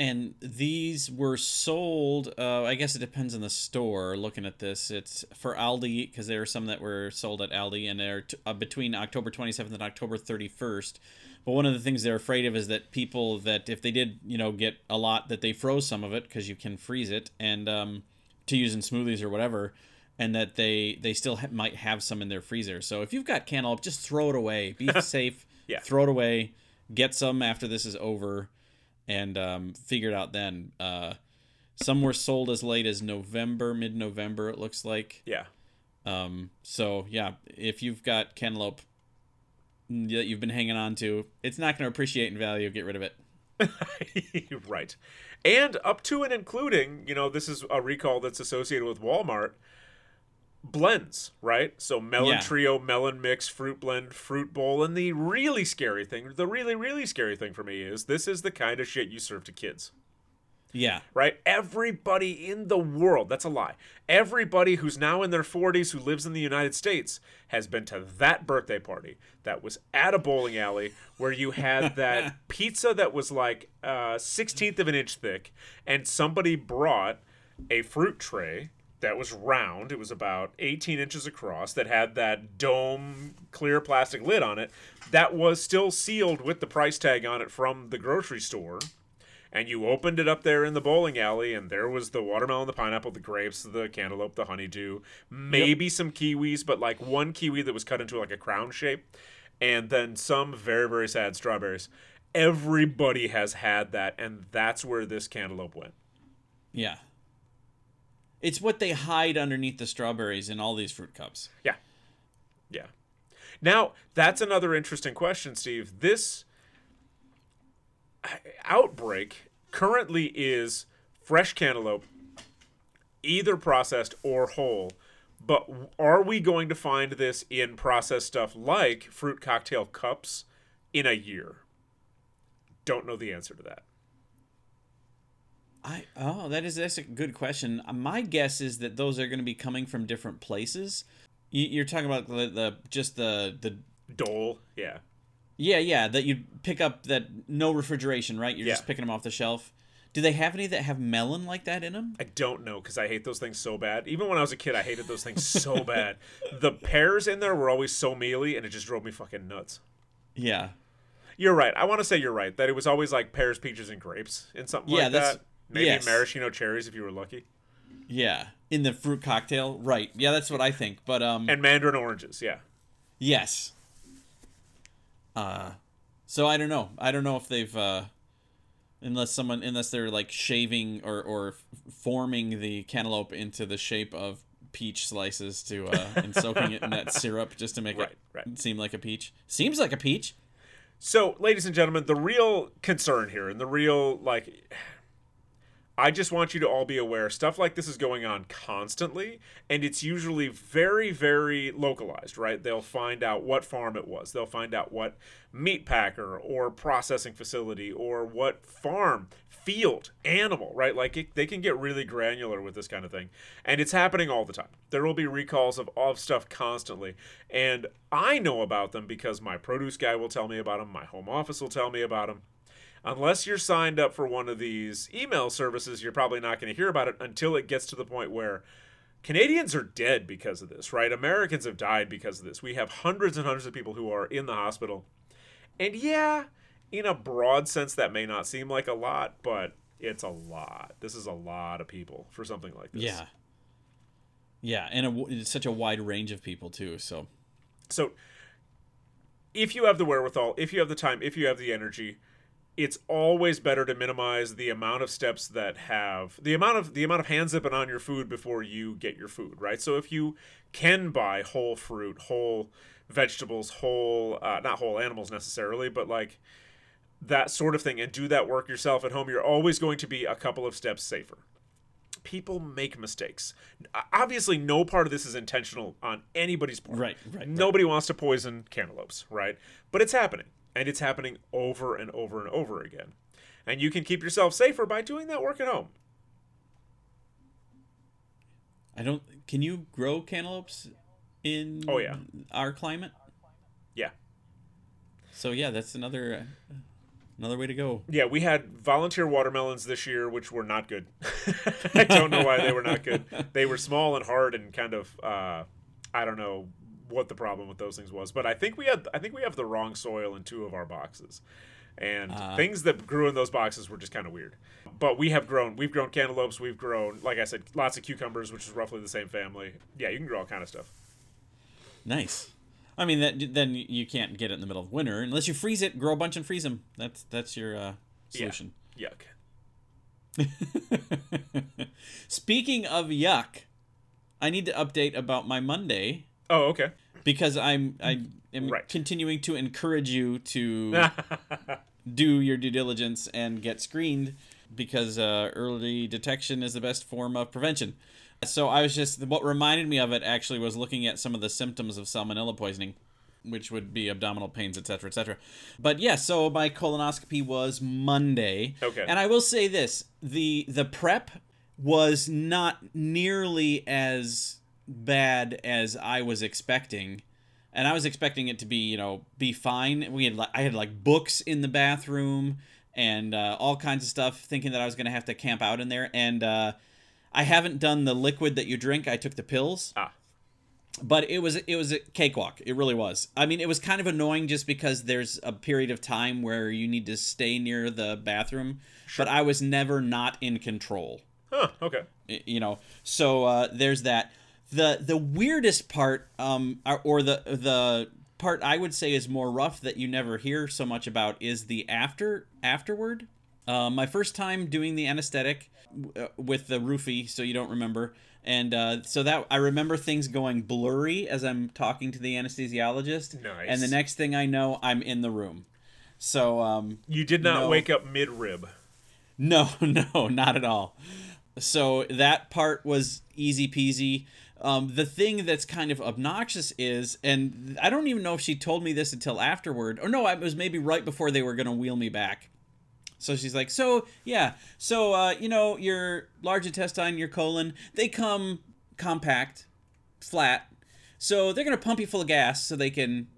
And these were sold. Uh, I guess it depends on the store. Looking at this, it's for Aldi because there are some that were sold at Aldi, and they're t- uh, between October 27th and October 31st. But one of the things they're afraid of is that people that if they did, you know, get a lot, that they froze some of it because you can freeze it and um, to use in smoothies or whatever, and that they they still ha- might have some in their freezer. So if you've got cantaloupe, just throw it away. Be safe. Yeah. Throw it away. Get some after this is over and um, figure it out then. Uh, some were sold as late as November, mid November, it looks like. Yeah. Um, so, yeah, if you've got cantaloupe that you've been hanging on to, it's not going to appreciate in value. Get rid of it. right. And up to and including, you know, this is a recall that's associated with Walmart blends, right? So melon Yeah. trio, melon mix, fruit blend, fruit bowl, and the really scary thing, the really really scary thing for me is this is the kind of shit you serve to kids. Yeah. Right? Everybody in the world, that's a lie. Everybody who's now in their 40s who lives in the United States has been to that birthday party that was at a bowling alley where you had that pizza that was like uh, 16th of an inch thick, and somebody brought a fruit tray that was round. It was about 18 inches across that had that dome clear plastic lid on it that was still sealed with the price tag on it from the grocery store and you opened it up there in the bowling alley, and there was the watermelon, the pineapple, the grapes, the cantaloupe, the honeydew, maybe some kiwis, but like one kiwi that was cut into like a crown shape, and then some very, very sad strawberries. Everybody has had that, and that's where this cantaloupe went. Yeah. It's what they hide underneath the strawberries in all these fruit cups. Yeah. Yeah. Now, that's another interesting question, Steve. This outbreak currently is fresh cantaloupe, either processed or whole. But are we going to find this in processed stuff like fruit cocktail cups in a year? Don't know the answer to that. I oh, that is that's a good question. My guess is that those are going to be coming from different places. You, you're talking about the, the just the the Dole, yeah. Yeah yeah that you pick up that no refrigeration right. You're Yeah. just picking them off the shelf. Do they have any that have melon like that in them? I don't know because I hate those things so bad. Even when I was a kid, I hated those things so bad. The pears in there were always so mealy, and it just drove me fucking nuts. Yeah. You're right. I want to say you're right that it was always like pears, peaches, and grapes in something Yeah, like that's- that. Maybe yes. maraschino cherries if you were lucky, Yeah. In the fruit cocktail, right? Yeah, that's what I think. But um, and mandarin oranges. Yeah, yes. Uh, so I don't know. I don't know if they've uh, unless someone unless they're like shaving or or forming the cantaloupe into the shape of peach slices to uh and soaking it in that syrup just to make Right, it right. seem like a peach. Seems like a peach. So, ladies and gentlemen, the real concern here, and the real like, I just want you to all be aware stuff like this is going on constantly, and it's usually very, very localized, right? They'll find out what farm it was, they'll find out what meat packer or processing facility or what farm, field, animal, right? Like, it, they can get really granular with this kind of thing, and it's happening all the time. There will be recalls of, of stuff constantly, and I know about them because my produce guy will tell me about them, my home office will tell me about them unless you're signed up for one of these email services, you're probably not going to hear about it until it gets to the point where Canadians are dead because of this, right? Americans have died because of this. We have hundreds and hundreds of people who are in the hospital. And yeah, in a broad sense, that may not seem like a lot, but it's a lot. This is a lot of people for something like this. Yeah. Yeah, and a it's such a wide range of people too. So So if you have the wherewithal, if you have the time, if you have the energy, it's always better to minimize the amount of steps that have the amount of the amount of hands hand zipping on your food before you get your food, right? So if you can buy whole fruit, whole vegetables, whole uh, not whole animals necessarily, but like that sort of thing and do that work yourself at home, you're always going to be a couple of steps safer people make mistakes. Obviously, no part of this is intentional on anybody's part. Right, right, right. Nobody wants to poison cantaloupes, right? But it's happening, and it's happening over and over and over again. And you can keep yourself safer by doing that work at home. I don't. Can you grow cantaloupes in? Oh, yeah. our climate. Yeah. So yeah, that's another uh, another way to go. Yeah, we had volunteer watermelons this year, which were not good. I don't know why they were not good. They were small and hard and kind of uh, I don't know what the problem with those things was, but I think we had I think we have the wrong soil in two of our boxes. And Uh. things that grew in those boxes were just kind of weird. But we have grown. We've grown cantaloupes. We've grown, like I said, lots of cucumbers, which is roughly the same family. Yeah, you can grow all kind of stuff. Nice. I mean, that then you can't get it in the middle of winter unless you freeze it. Grow a bunch and freeze them. That's that's your uh, solution. Yuck. Speaking of yuck, I need to update about my Monday Oh, okay. because I'm I am Right. continuing to encourage you to do your due diligence and get screened because uh, early detection is the best form of prevention. So I was just what reminded me of it actually was looking at some of the symptoms of salmonella poisoning, which would be abdominal pains, etc., etc. But yeah, so my colonoscopy was Monday. Okay. And I will say this: the the prep was not nearly as bad as I was expecting and I was expecting it to be, you know, be fine. We had, like, I had like books in the bathroom and uh, all kinds of stuff, thinking that I was gonna have to camp out in there. And uh, I haven't done the liquid that you drink. I took the pills, Ah. but it was it was a cakewalk. It really was. I mean, it was kind of annoying just because there's a period of time where you need to stay near the bathroom, Sure. but I was never not in control Huh, okay. you know so uh, there's that the the weirdest part um or- or the the part i would say is more rough that you never hear so much about is the after afterward Uh, my first time doing the anesthetic uh, with the roofie, so you don't remember. And uh, so that I remember things going blurry as I'm talking to the anesthesiologist. Nice. And the next thing I know, I'm in the room. So um, You did not No. wake up mid rib. no, no, not at all. So that part was easy peasy. Um, the thing that's kind of obnoxious is, and I don't even know if she told me this until afterward, or no, it was maybe right before they were going to wheel me back. So she's like, so yeah, so uh, you know, your large intestine, your colon, they come compact, flat. So they're gonna pump you full of gas so they can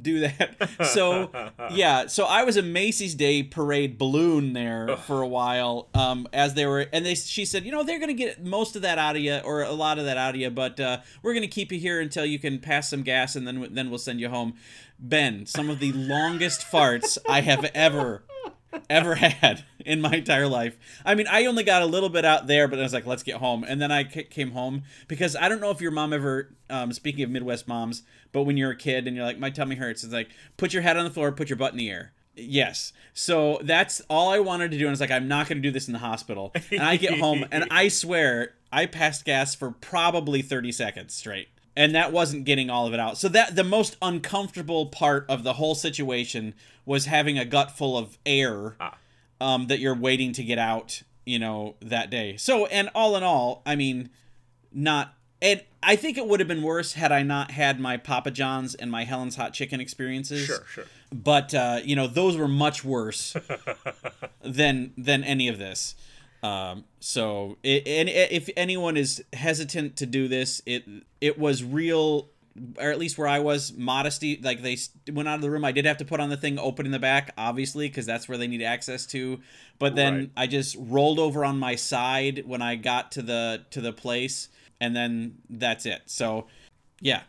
do that. So yeah, so I was a Macy's Day Parade balloon there for a while, um, as they were, and they she said, you know, they're gonna get most of that out of you or a lot of that out of you, but uh, we're gonna keep you here until you can pass some gas, and then then we'll send you home. Ben, some of the longest farts I have ever ever had in my entire life. I mean, I only got a little bit out there, but I was like, let's get home. And then I came home because I don't know if your mom ever, um, speaking of Midwest moms, but when you're a kid and you're like, my tummy hurts, it's like, put your head on the floor, put your butt in the air. Yes. So that's all I wanted to do. And I was like, I'm not going to do this in the hospital. And I get home and I swear I passed gas for probably 30 seconds straight. And that wasn't getting all of it out. So that the most uncomfortable part of the whole situation was having a gut full of air um, that you're waiting to get out, you know, that day. So, and all in all, I mean, not. And I think it would have been worse had I not had my Papa John's and my Helen's Hot Chicken experiences. Sure, sure. But uh, you know, those were much worse than than any of this. Um, so, it, and if anyone is hesitant to do this, it it was real, or at least where I was, modesty. Like they went out of the room. I did have to put on the thing open in the back, obviously, because that's where they need access to. But then Right. I just rolled over on my side when I got to the to the place, and then that's it. So, yeah.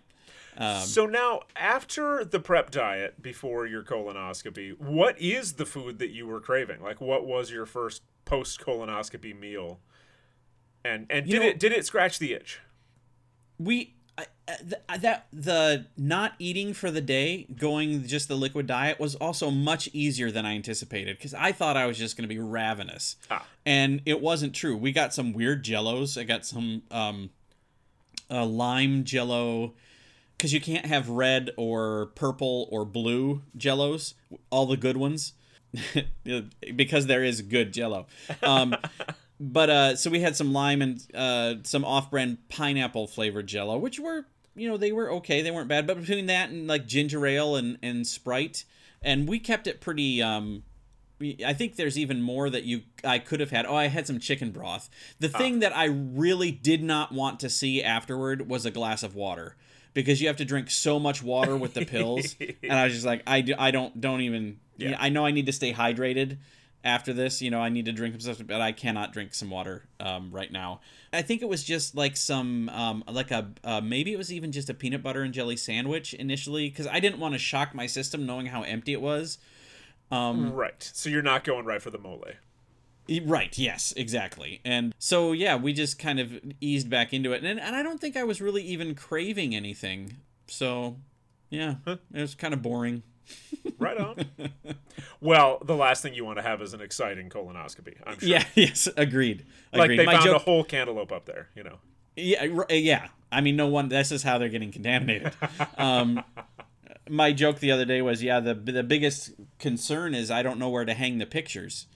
Um, so now, after the prep diet before your colonoscopy, what is the food that you were craving? Like, what was your first post colonoscopy meal? And and did know- it did it scratch the itch? we I- I- th- that the not eating for the day going just the liquid diet was also much easier than i anticipated because i thought i was just going to be ravenous Ah. and it wasn't true we got some weird jellos i got some um lime jello because you can't have red or purple or blue jellos all the good ones because there is good jello. Um but uh so we had some lime and uh some off-brand pineapple flavored jello which were you know they were okay they weren't bad but between that and like ginger ale and and sprite and we kept it pretty um I think there's even more that you I could have had. Oh, I had some chicken broth. The thing that I really did not want to see afterward was a glass of water because you have to drink so much water with the pills, and I was just like, I, do, I don't don't even. Yeah. I know I need to stay hydrated after this. You know, I need to drink some stuff, but I cannot drink some water um, right now. I think it was just like some um, like a uh, maybe it was even just a peanut butter and jelly sandwich initially because I didn't want to shock my system knowing how empty it was. Um, Right. So you're not going right for the mole. Right, yes, exactly. And so, yeah, we just kind of eased back into it. And, and I don't think I was really even craving anything. So, yeah, it was kind of boring. Right on. well, the last thing you want to have is an exciting colonoscopy. I'm sure. Yeah, yes, agreed. Like agreed. they My found joke, a whole cantaloupe up there, you know. yeah, r- yeah. I mean, no one. This is how they're getting contaminated. Um, my joke the other day was, yeah, the the biggest concern is I don't know where to hang the pictures.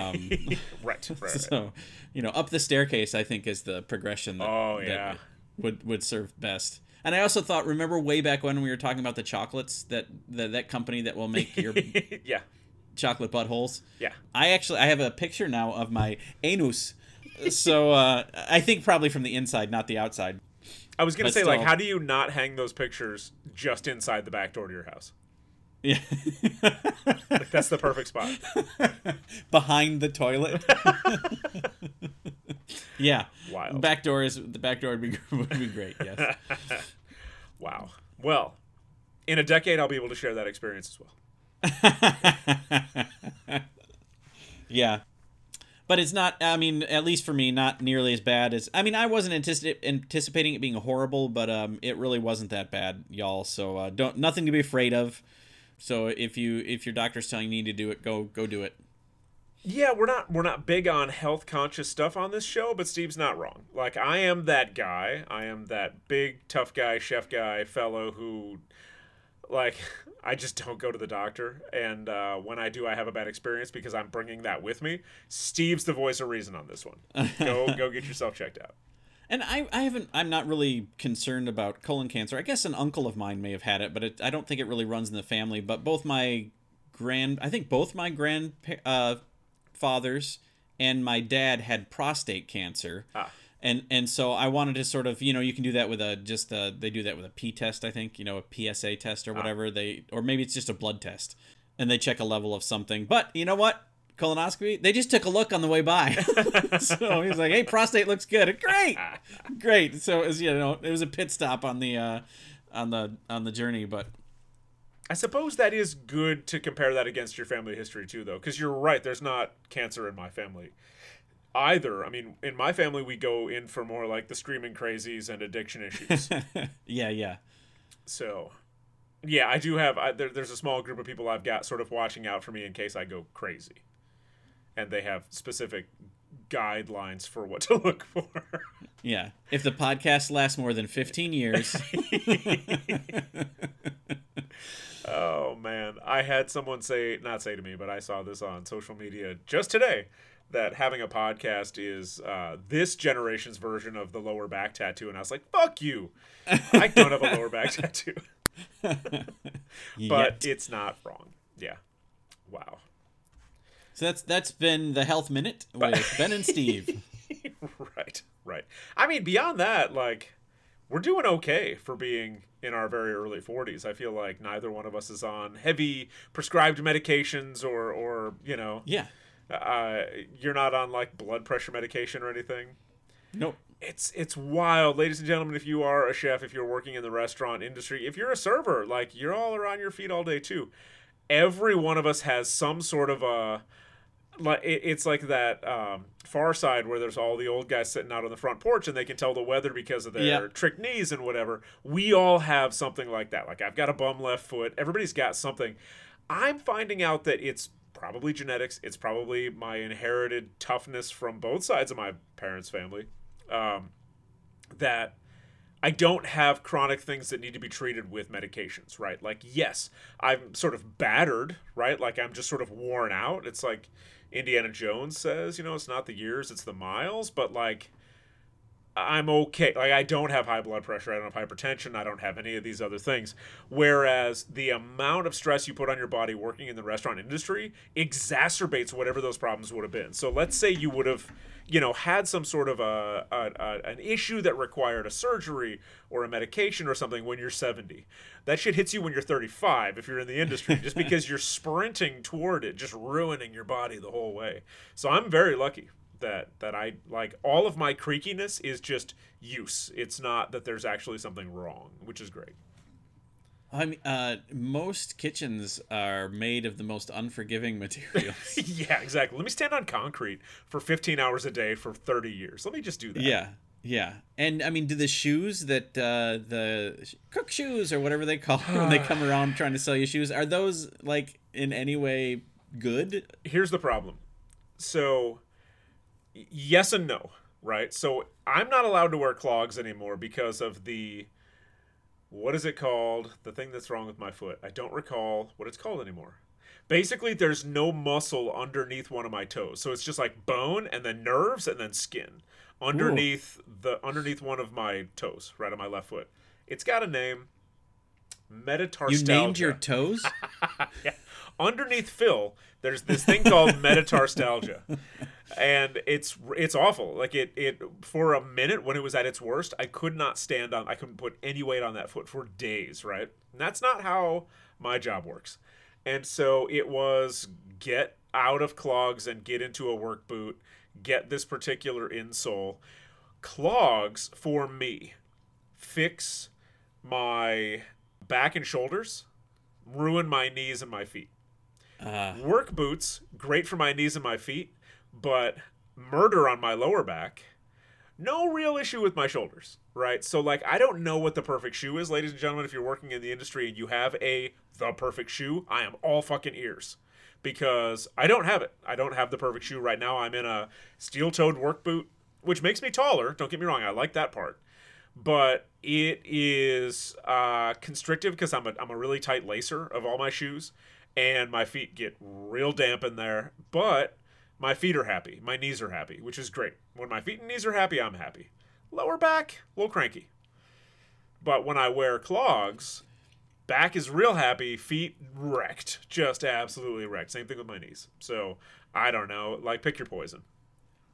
Um, Right. Right. so, you know, up the staircase, I think is the progression that, Oh, that would would serve best. And I also thought, remember way back when we were talking about the chocolates that that, that company that will make your yeah. chocolate buttholes. Yeah. I actually I have a picture now of my anus. So uh, I think probably from the inside, not the outside. I was gonna But say, like, how do you not hang those pictures just inside the back door to your house? Yeah. Like, that's the perfect spot. Behind the toilet. yeah. Wild. Back door is the back door would be would be great. Yes. Wow. Well, in a decade, I'll be able to share that experience as well. Yeah. But it's not, I mean, at least for me, not nearly as bad as. I mean, I wasn't antici- anticipating it being horrible, but um, it really wasn't that bad, y'all. So uh, don't nothing to be afraid of. So if you if your doctor's telling you need to do it, go go do it. Yeah, we're not we're not big on health conscious stuff on this show, but Steve's not wrong. Like I am that guy. I am that big tough guy, chef guy, fellow who like I just don't go to the doctor, and uh, when I do, I have a bad experience because I'm bringing that with me. Steve's the voice of reason on this one. Go go get yourself checked out. And I, I haven't. I'm not really concerned about colon cancer. I guess an uncle of mine may have had it, but it, I don't think it really runs in the family. But both my grand, I think both my grand uh, fathers and my dad had prostate cancer. Ah. And and so I wanted to sort of you know you can do that with a just a, they do that with a P test I think you know a PSA test or whatever they or maybe it's just a blood test. And they check a level of something. But you know what? Colonoscopy they just took a look on the way by. So he's like hey prostate looks good. Great! Great! So it was you know it was a pit stop on the uh on the on the journey but I suppose that is good to compare that against your family history too, though, because you're right. There's not cancer in my family either. I mean, in my family, we go in for more like the screaming crazies and addiction issues. yeah yeah so, yeah, I do have. I, there, there's a small group of people I've got sort of watching out for me in case I go crazy, and they have specific guidelines for what to look for. yeah if the podcast lasts more than 15 years Oh man, I had someone say, not say to me, but I saw this on social media just today that having a podcast is uh, this generation's version of the lower back tattoo, and I was like, "Fuck you! I don't have a lower back tattoo." but Yet. it's not wrong. Yeah. Wow. so that's that's been the health minute with ben and steve right. Right. I mean, beyond that, like, we're doing okay for being in our very early 40s. I feel like neither one of us is on heavy prescribed medications or, or you know, yeah uh, you're not on like blood pressure medication or anything. nope It's it's wild, ladies and gentlemen. If you are a chef, if you're working in the restaurant industry, if you're a server, like you're all around your feet all day too. Every one of us has some sort of a like it's like that um, Far Side where there's all the old guys sitting out on the front porch and they can tell the weather because of their Yep. trick knees and whatever. We all have something like that. Like I've got a bum left foot. Everybody's got something. I'm finding out that it's probably genetics. It's probably my inherited toughness from both sides of my parents' family. Um, that I don't have chronic things that need to be treated with medications, right? Like, yes, I'm sort of battered, right? Like, I'm just sort of worn out. It's like Indiana Jones says, you know, it's not the years, it's the miles, but like, I'm okay. Like, I don't have high blood pressure, I don't have hypertension, I don't have any of these other things. Whereas the amount of stress you put on your body working in the restaurant industry exacerbates whatever those problems would have been. So, let's say you would have you know had some sort of a, a, a an issue that required a surgery or a medication or something when you're 70 that shit hits you when you're 35 if you're in the industry just because you're sprinting toward it just ruining your body the whole way so i'm very lucky that that i like all of my creakiness is just use it's not that there's actually something wrong which is great I mean, uh, most kitchens are made of the most unforgiving materials. yeah exactly let me stand on concrete for 15 hours a day for 30 years let me just do that yeah, yeah. And I mean, do the shoes that uh, the cook shoes or whatever they call when they come around trying to sell you shoes are those like in any way good? here's the problem. So, yes and no, right? So, I'm not allowed to wear clogs anymore because of the what is it called? The thing that's wrong with my foot. I don't recall what it's called anymore. Basically, there's no muscle underneath one of my toes. So it's just like bone and then nerves and then skin underneath the underneath one of my toes, right on my left foot. It's got a name. Metatarsalgia You named your toes? yeah. Underneath Phil, there's this thing called metatarsalgia, and it's it's awful. Like it it for a minute when it was at its worst, I could not stand on. I couldn't put any weight on that foot for days. Right, and that's not how my job works. And so it was get out of clogs and get into a work boot. Get this particular insole. Clogs for me fix my back and shoulders, ruin my knees and my feet. Uh, Work boots, great for my knees and my feet, but murder on my lower back. No real issue with my shoulders, right? So like I don't know what the perfect shoe is, ladies and gentlemen, if you're working in the industry and you have a the perfect shoe, I am all fucking ears. because I don't have it. I don't have the perfect shoe right now. I'm in a steel-toed work boot, which makes me taller. Don't get me wrong. I like that part, but it is uh, constrictive because I'm a I'm a really tight lacer of all my shoes, and my feet get real damp in there. But my feet are happy. My knees are happy, which is great. When my feet and knees are happy, I'm happy. Lower back, a little cranky. But when I wear clogs, back is real happy, feet wrecked, just absolutely wrecked. Same thing with my knees. So I don't know, like pick your poison.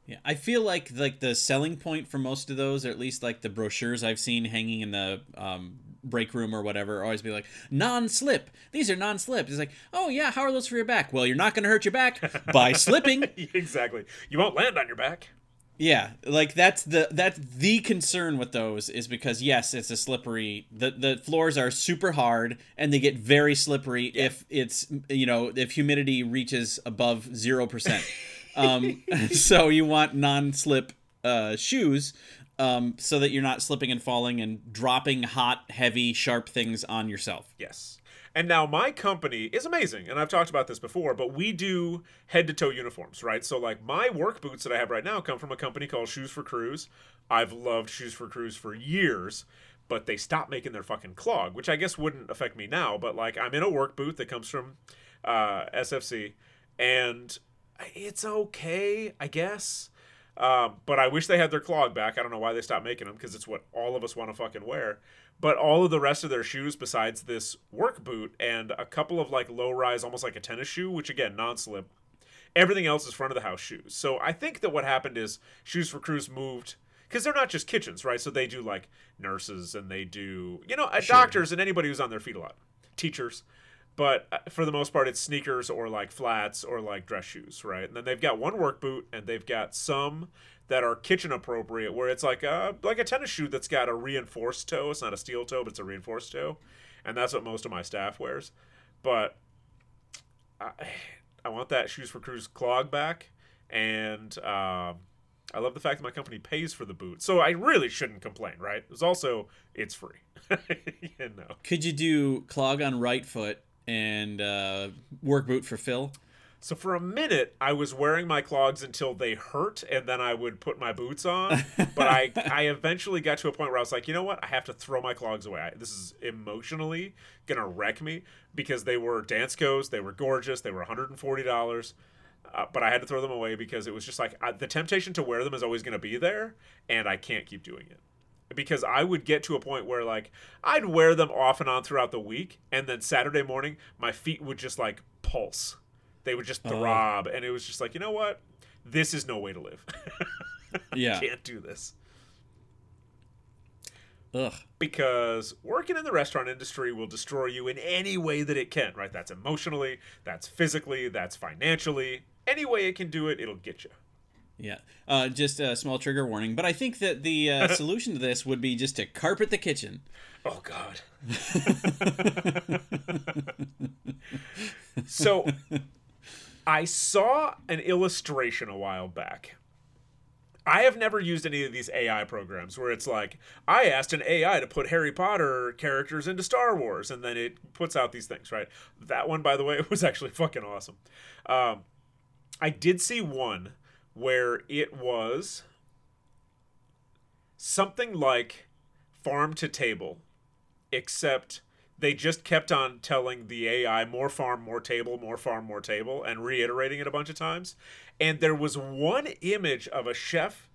Yeah, I feel like like the selling point for most of those, or at least like the brochures I've seen hanging in the um, break room or whatever, always be like non-slip. These are non-slip. It's like, oh yeah, how are those for your back? Well, you're not going to hurt your back by slipping. exactly. You won't land on your back. Yeah, like that's the that's the concern with those is because yes, it's a slippery. The the floors are super hard and they get very slippery yeah. if it's you know if humidity reaches above zero percent. um, so you want non-slip uh, shoes um, so that you're not slipping and falling and dropping hot, heavy, sharp things on yourself. Yes. And now my company is amazing, and I've talked about this before, but we do head to toe uniforms, right? So like my work boots that I have right now come from a company called Shoes for Crews. I've loved Shoes for Crews for years, but they stopped making their fucking clog, which I guess wouldn't affect me now, but like I'm in a work boot that comes from uh, SFC, and it's okay, I guess. Um, but I wish they had their clog back. I don't know why they stopped making them because it's what all of us want to fucking wear. But all of the rest of their shoes, besides this work boot and a couple of like low rise, almost like a tennis shoe, which again non slip, everything else is front of the house shoes. So I think that what happened is Shoes for Crews moved because they're not just kitchens, right? So they do like nurses and they do you know sure. doctors and anybody who's on their feet a lot, teachers but uh, for the most part it's sneakers or like flats or like dress shoes right and then they've got one work boot and they've got some that are kitchen appropriate where it's like a like a tennis shoe that's got a reinforced toe it's not a steel toe but it's a reinforced toe and that's what most of my staff wears but i, I want that shoes for crews clog back and um, I love the fact that my company pays for the boot, so I really shouldn't complain, right? It's also it's free. you know. Could you do clog on right foot and uh, work boot for Phil. So for a minute, I was wearing my clogs until they hurt, and then I would put my boots on. but I, I eventually got to a point where I was like, you know what? I have to throw my clogs away. I, this is emotionally gonna wreck me because they were Danskos, they were gorgeous, they were 140 dollars. Uh, but I had to throw them away because it was just like I, the temptation to wear them is always going to be there, and I can't keep doing it because I would get to a point where like I'd wear them off and on throughout the week, and then Saturday morning my feet would just like pulse. They would just oh. throb, and it was just like, you know what? This is no way to live. yeah, can't do this. Ugh. Because working in the restaurant industry will destroy you in any way that it can, right? That's emotionally, that's physically, that's financially. Any way it can do it, it'll get you. Yeah, uh, just a small trigger warning. But I think that the uh, solution to this would be just to carpet the kitchen. Oh God. so, I saw an illustration a while back. I have never used any of these AI programs where it's like I asked an AI to put Harry Potter characters into Star Wars, and then it puts out these things. Right. That one, by the way, was actually fucking awesome. Um, I did see one where it was something like farm to table, except they just kept on telling the AI more farm, more table, more farm, more table, and reiterating it a bunch of times. And there was one image of a chef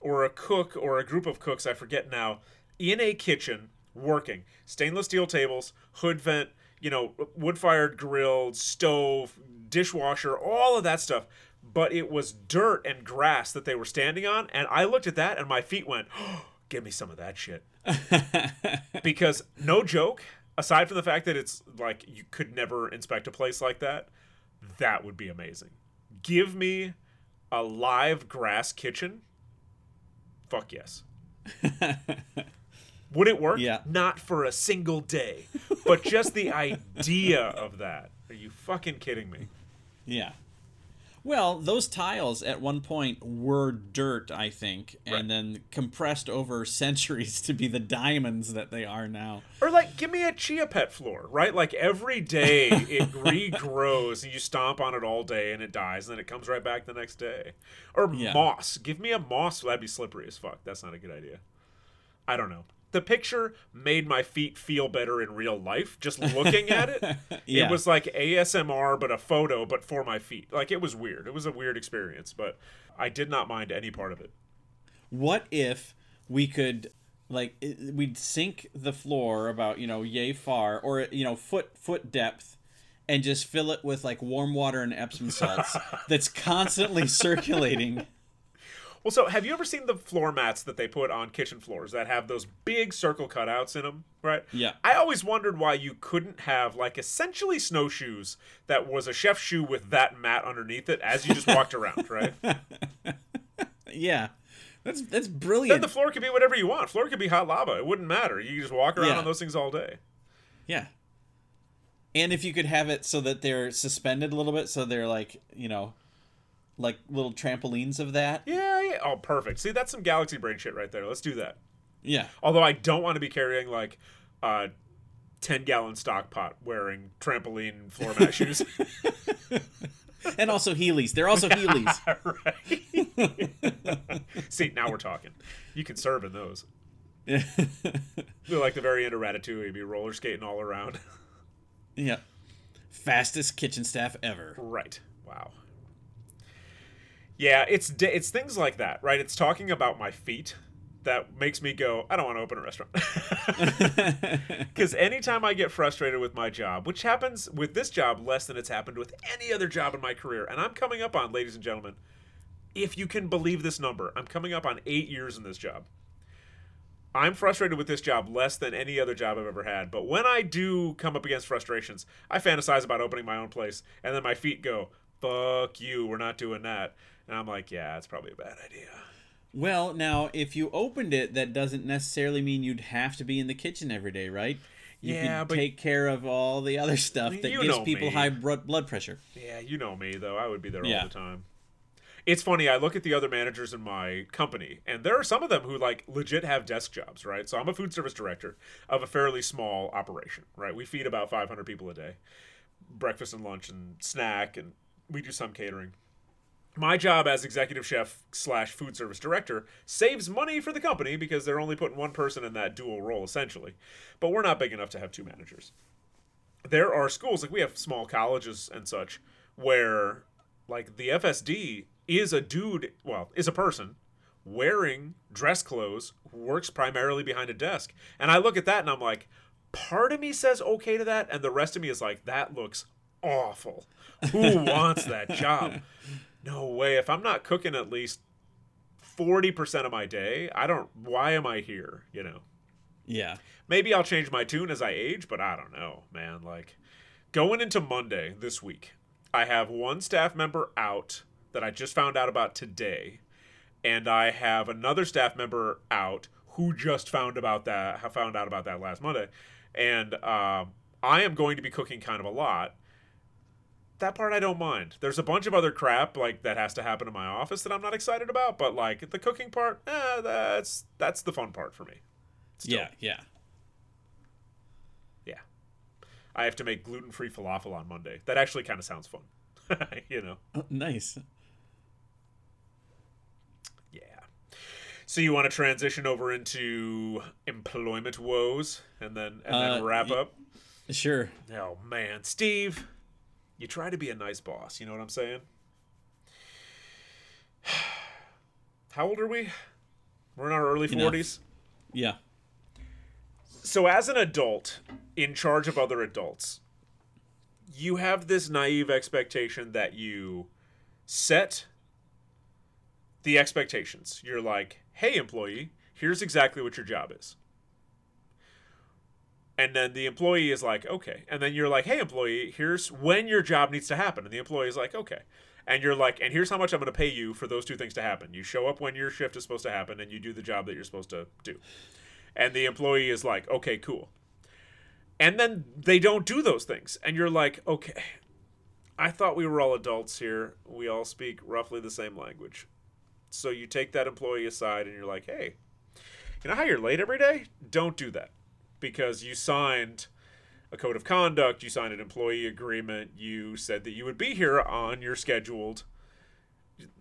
or a cook or a group of cooks, I forget now, in a kitchen working. Stainless steel tables, hood vent, you know, wood fired grill, stove, dishwasher, all of that stuff but it was dirt and grass that they were standing on. And I looked at that and my feet went, oh, give me some of that shit. because, no joke, aside from the fact that it's like you could never inspect a place like that, that would be amazing. Give me a live grass kitchen. Fuck yes. Would it work? Yeah. Not for a single day. But just the idea of that. Are you fucking kidding me? Yeah. Well, those tiles at one point were dirt, I think, and Right. then compressed over centuries to be the diamonds that they are now. Or like, give me a chia pet floor, right? Like every day it regrows and you stomp on it all day and it dies and then it comes right back the next day. Or Yeah. moss. Give me a moss. That'd be slippery as fuck. That's not a good idea. I don't know. The picture made my feet feel better in real life. Just looking at it, Yeah. it was like ASMR, but a photo, but for my feet. Like it was weird. It was a weird experience, but I did not mind any part of it. What if we could like we'd sink the floor about you know yay far or you know foot foot depth and just fill it with like warm water and epsom salts that's constantly circulating Well, so have you ever seen the floor mats that they put on kitchen floors that have those big circle cutouts in them, right? Yeah. I always wondered why you couldn't have like essentially snowshoes that was a chef's shoe with that mat underneath it as you just walked around, right? yeah that's that's brilliant. then the floor could be whatever you want. Floor could be hot lava. It wouldn't matter. You could just walk around Yeah. on those things all day. yeah and if you could have it so that they're suspended a little bit so they're like you know like little trampolines of that Yeah, Oh, perfect. See, that's some galaxy brain shit right there. Let's do that. yeah Although I don't want to be carrying like a 10 gallon stock pot wearing trampoline floor mat shoes. and also heelys they're also heelys right. See, now we're talking. You can serve in those. They're like the very end of Ratatouille, you'd be roller skating all around. yeah fastest kitchen staff ever right. Wow. Yeah, it's it's things like that, right? It's talking about my feet that makes me go, I don't want to open a restaurant. Because anytime I get frustrated with my job, which happens with this job less than it's happened with any other job in my career, and I'm coming up on, ladies and gentlemen, if you can believe this number, I'm coming up on eight years in this job. I'm frustrated with this job less than any other job I've ever had. But when I do come up against frustrations, I fantasize about opening my own place, and then my feet go, fuck you, we're not doing that. And I'm like, yeah, it's probably a bad idea. Well, now, if you opened it, that doesn't necessarily mean you'd have to be in the kitchen every day, right? You Yeah, could but- take care of all the other stuff that gives people me. high blood blood pressure. Yeah, you know me though. I would be there Yeah. all the time. It's funny. I look at the other managers in my company, and there are some of them who like legit have desk jobs, right? So I'm a food service director of a fairly small operation, right? We feed about 500 people a day, breakfast and lunch and snack, and we do some catering. My job as executive chef slash food service director saves money for the company because they're only putting one person in that dual role essentially. But we're not big enough to have two managers there are schools like we have small colleges and such where like the FSD is a dude, well, is a person wearing dress clothes who works primarily behind a desk. And I look at that and I'm like, part of me says okay to that and the rest of me is like that looks awful. Who wants that job? No way. If I'm not cooking at least 40% of my day, I don't why am I here, you know? Yeah. Maybe I'll change my tune as I age, but I don't know, man. Like going into Monday this week, I have one staff member out that I just found out about today, and I have another staff member out who just found about that found out about that last Monday, and um, I am going to be cooking kind of a lot. That part I don't mind. There's a bunch of other crap like that has to happen in my office that I'm not excited about, but like the cooking part, eh, that's that's the fun part for me. Still. Yeah. Yeah. Yeah. I have to make gluten free falafel on Monday. That actually kind of sounds fun. you know? Oh, nice. Yeah. So you want to transition over into employment woes and then and then Uh, wrap y- up? Sure. Oh man, Steve, you try to be a nice boss, you know what I'm saying? How old are we? We're in our early Enough. 40s. Yeah. so as an adult in charge of other adults you have this naive expectation that you set the expectations you're like hey employee here's exactly what your job is and then the employee is like okay and then you're like hey employee here's when your job needs to happen and the employee is like okay and you're like and here's how much i'm going to pay you for those two things to happen you show up when your shift is supposed to happen and you do the job that you're supposed to do and the employee is like, okay, cool. And then they don't do those things. And you're like, okay, I thought we were all adults here. We all speak roughly the same language. So you take that employee aside and you're like, hey, you know how you're late every day? Don't do that. Because you signed a code of conduct, you signed an employee agreement, you said that you would be here on your scheduled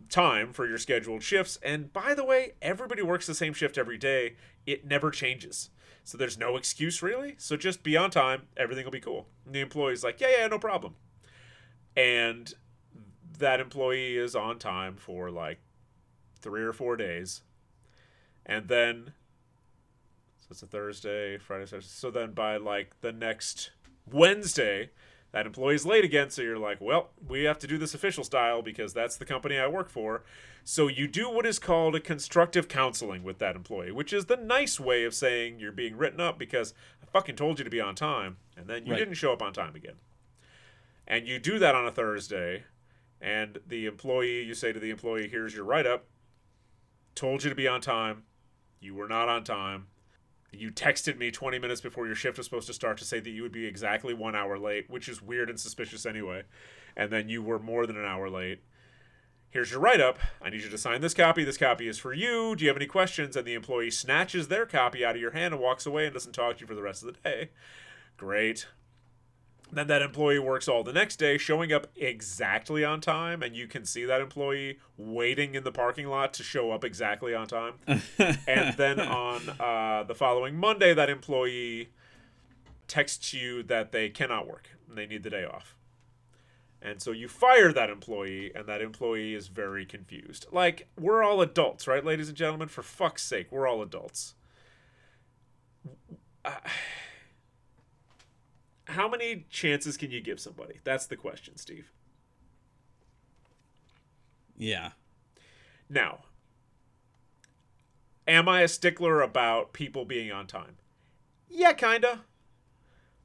time for your scheduled shifts. And by the way, everybody works the same shift every day. It never changes. So there's no excuse really. So just be on time, everything will be cool. And the employee's like, yeah, yeah, no problem. And that employee is on time for like three or four days. And then, it's a Thursday, Friday, Saturday. So then by like the next Wednesday, that employee's late again. So you're like, well, we have to do this official style because that's the company I work for. So you do what is called a constructive counseling with that employee, which is the nice way of saying you're being written up because I fucking told you to be on time and then you Right. didn't show up on time again. And you do that on a Thursday, and the employee, you say to the employee, here's your write up. Told you to be on time. You were not on time. You texted me 20 minutes before your shift was supposed to start to say that you would be exactly one hour late, which is weird and suspicious anyway. And then you were more than an hour late. Here's your write up. I need you to sign this copy. This copy is for you. Do you have any questions? And the employee snatches their copy out of your hand and walks away and doesn't talk to you for the rest of the day. Great. Then that employee works all the next day, showing up exactly on time, and you can see that employee waiting in the parking lot to show up exactly on time. and then on uh, the following Monday, that employee texts you that they cannot work and they need the day off. And so you fire that employee, and that employee is very confused. Like, we're all adults, right, ladies and gentlemen? For fuck's sake, we're all adults. Uh, how many chances can you give somebody? That's the question, Steve. Yeah. Now, am I a stickler about people being on time? Yeah, kinda.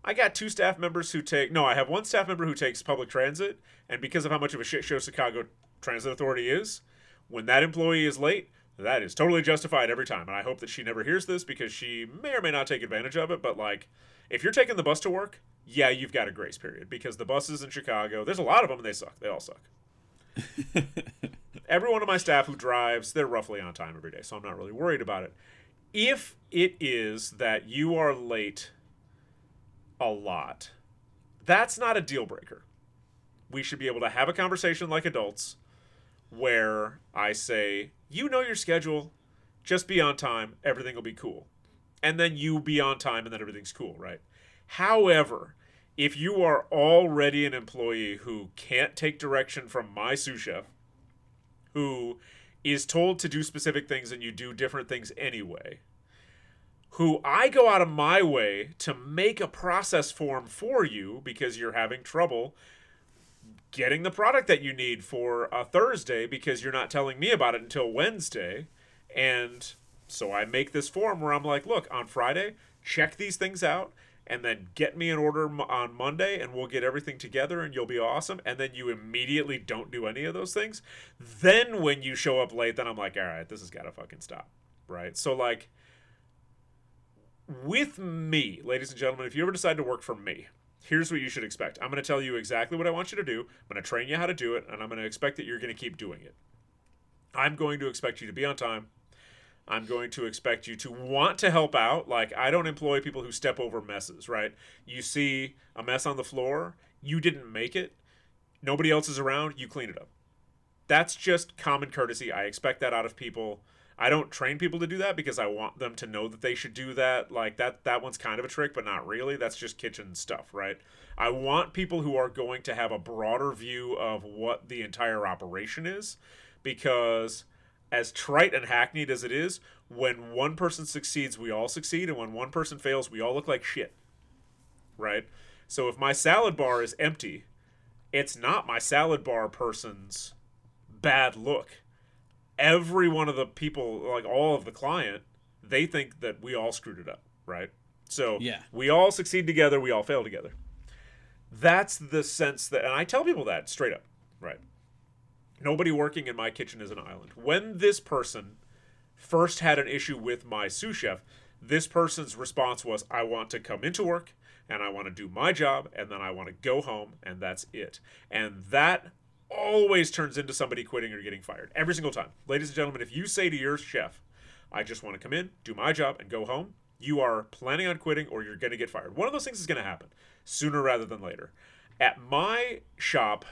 I got two staff members who take no, I have one staff member who takes public transit, and because of how much of a shit show Chicago Transit Authority is, when that employee is late, that is totally justified every time. And I hope that she never hears this because she may or may not take advantage of it. But like, if you're taking the bus to work, yeah, you've got a grace period because the buses in Chicago, there's a lot of them and they suck. They all suck. Every one of my staff who drives, they're roughly on time every day, so I'm not really worried about it. If it is that you are late a lot, that's not a deal breaker. We should be able to have a conversation like adults where I say, you know your schedule, just be on time, everything will be cool. And then you be on time and then everything's cool, right? However, if you are already an employee who can't take direction from my sous chef, who is told to do specific things and you do different things anyway, who I go out of my way to make a process form for you because you're having trouble getting the product that you need for a Thursday because you're not telling me about it until Wednesday. And so I make this form where I'm like, look, on Friday, check these things out and then get me an order on Monday and we'll get everything together and you'll be awesome. And then you immediately don't do any of those things. Then when you show up late, then I'm like, all right, this has got to fucking stop. Right. So, like, with me, ladies and gentlemen, if you ever decide to work for me, here's what you should expect. I'm going to tell you exactly what I want you to do. I'm going to train you how to do it, and I'm going to expect that you're going to keep doing it. I'm going to expect you to be on time. I'm going to expect you to want to help out. Like, I don't employ people who step over messes, right? You see a mess on the floor, you didn't make it, nobody else is around, you clean it up. That's just common courtesy. I expect that out of people. I don't train people to do that because I want them to know that they should do that. Like that that one's kind of a trick, but not really. That's just kitchen stuff, right? I want people who are going to have a broader view of what the entire operation is because as trite and hackneyed as it is, when one person succeeds, we all succeed, and when one person fails, we all look like shit. Right? So if my salad bar is empty, it's not my salad bar person's bad look every one of the people, like all of the client, they think that we all screwed it up, right? So Yeah. we all succeed together, we all fail together. That's the sense that, and I tell people that straight up, right? Nobody working in my kitchen is an island. When this person first had an issue with my sous chef, this person's response was, I want to come into work, and I want to do my job and then I want to go home and that's it. And that always turns into somebody quitting or getting fired every single time. Ladies and gentlemen, if you say to your chef, I just want to come in, do my job, and go home, you are planning on quitting or you're going to get fired. One of those things is going to happen sooner rather than later. At my shop,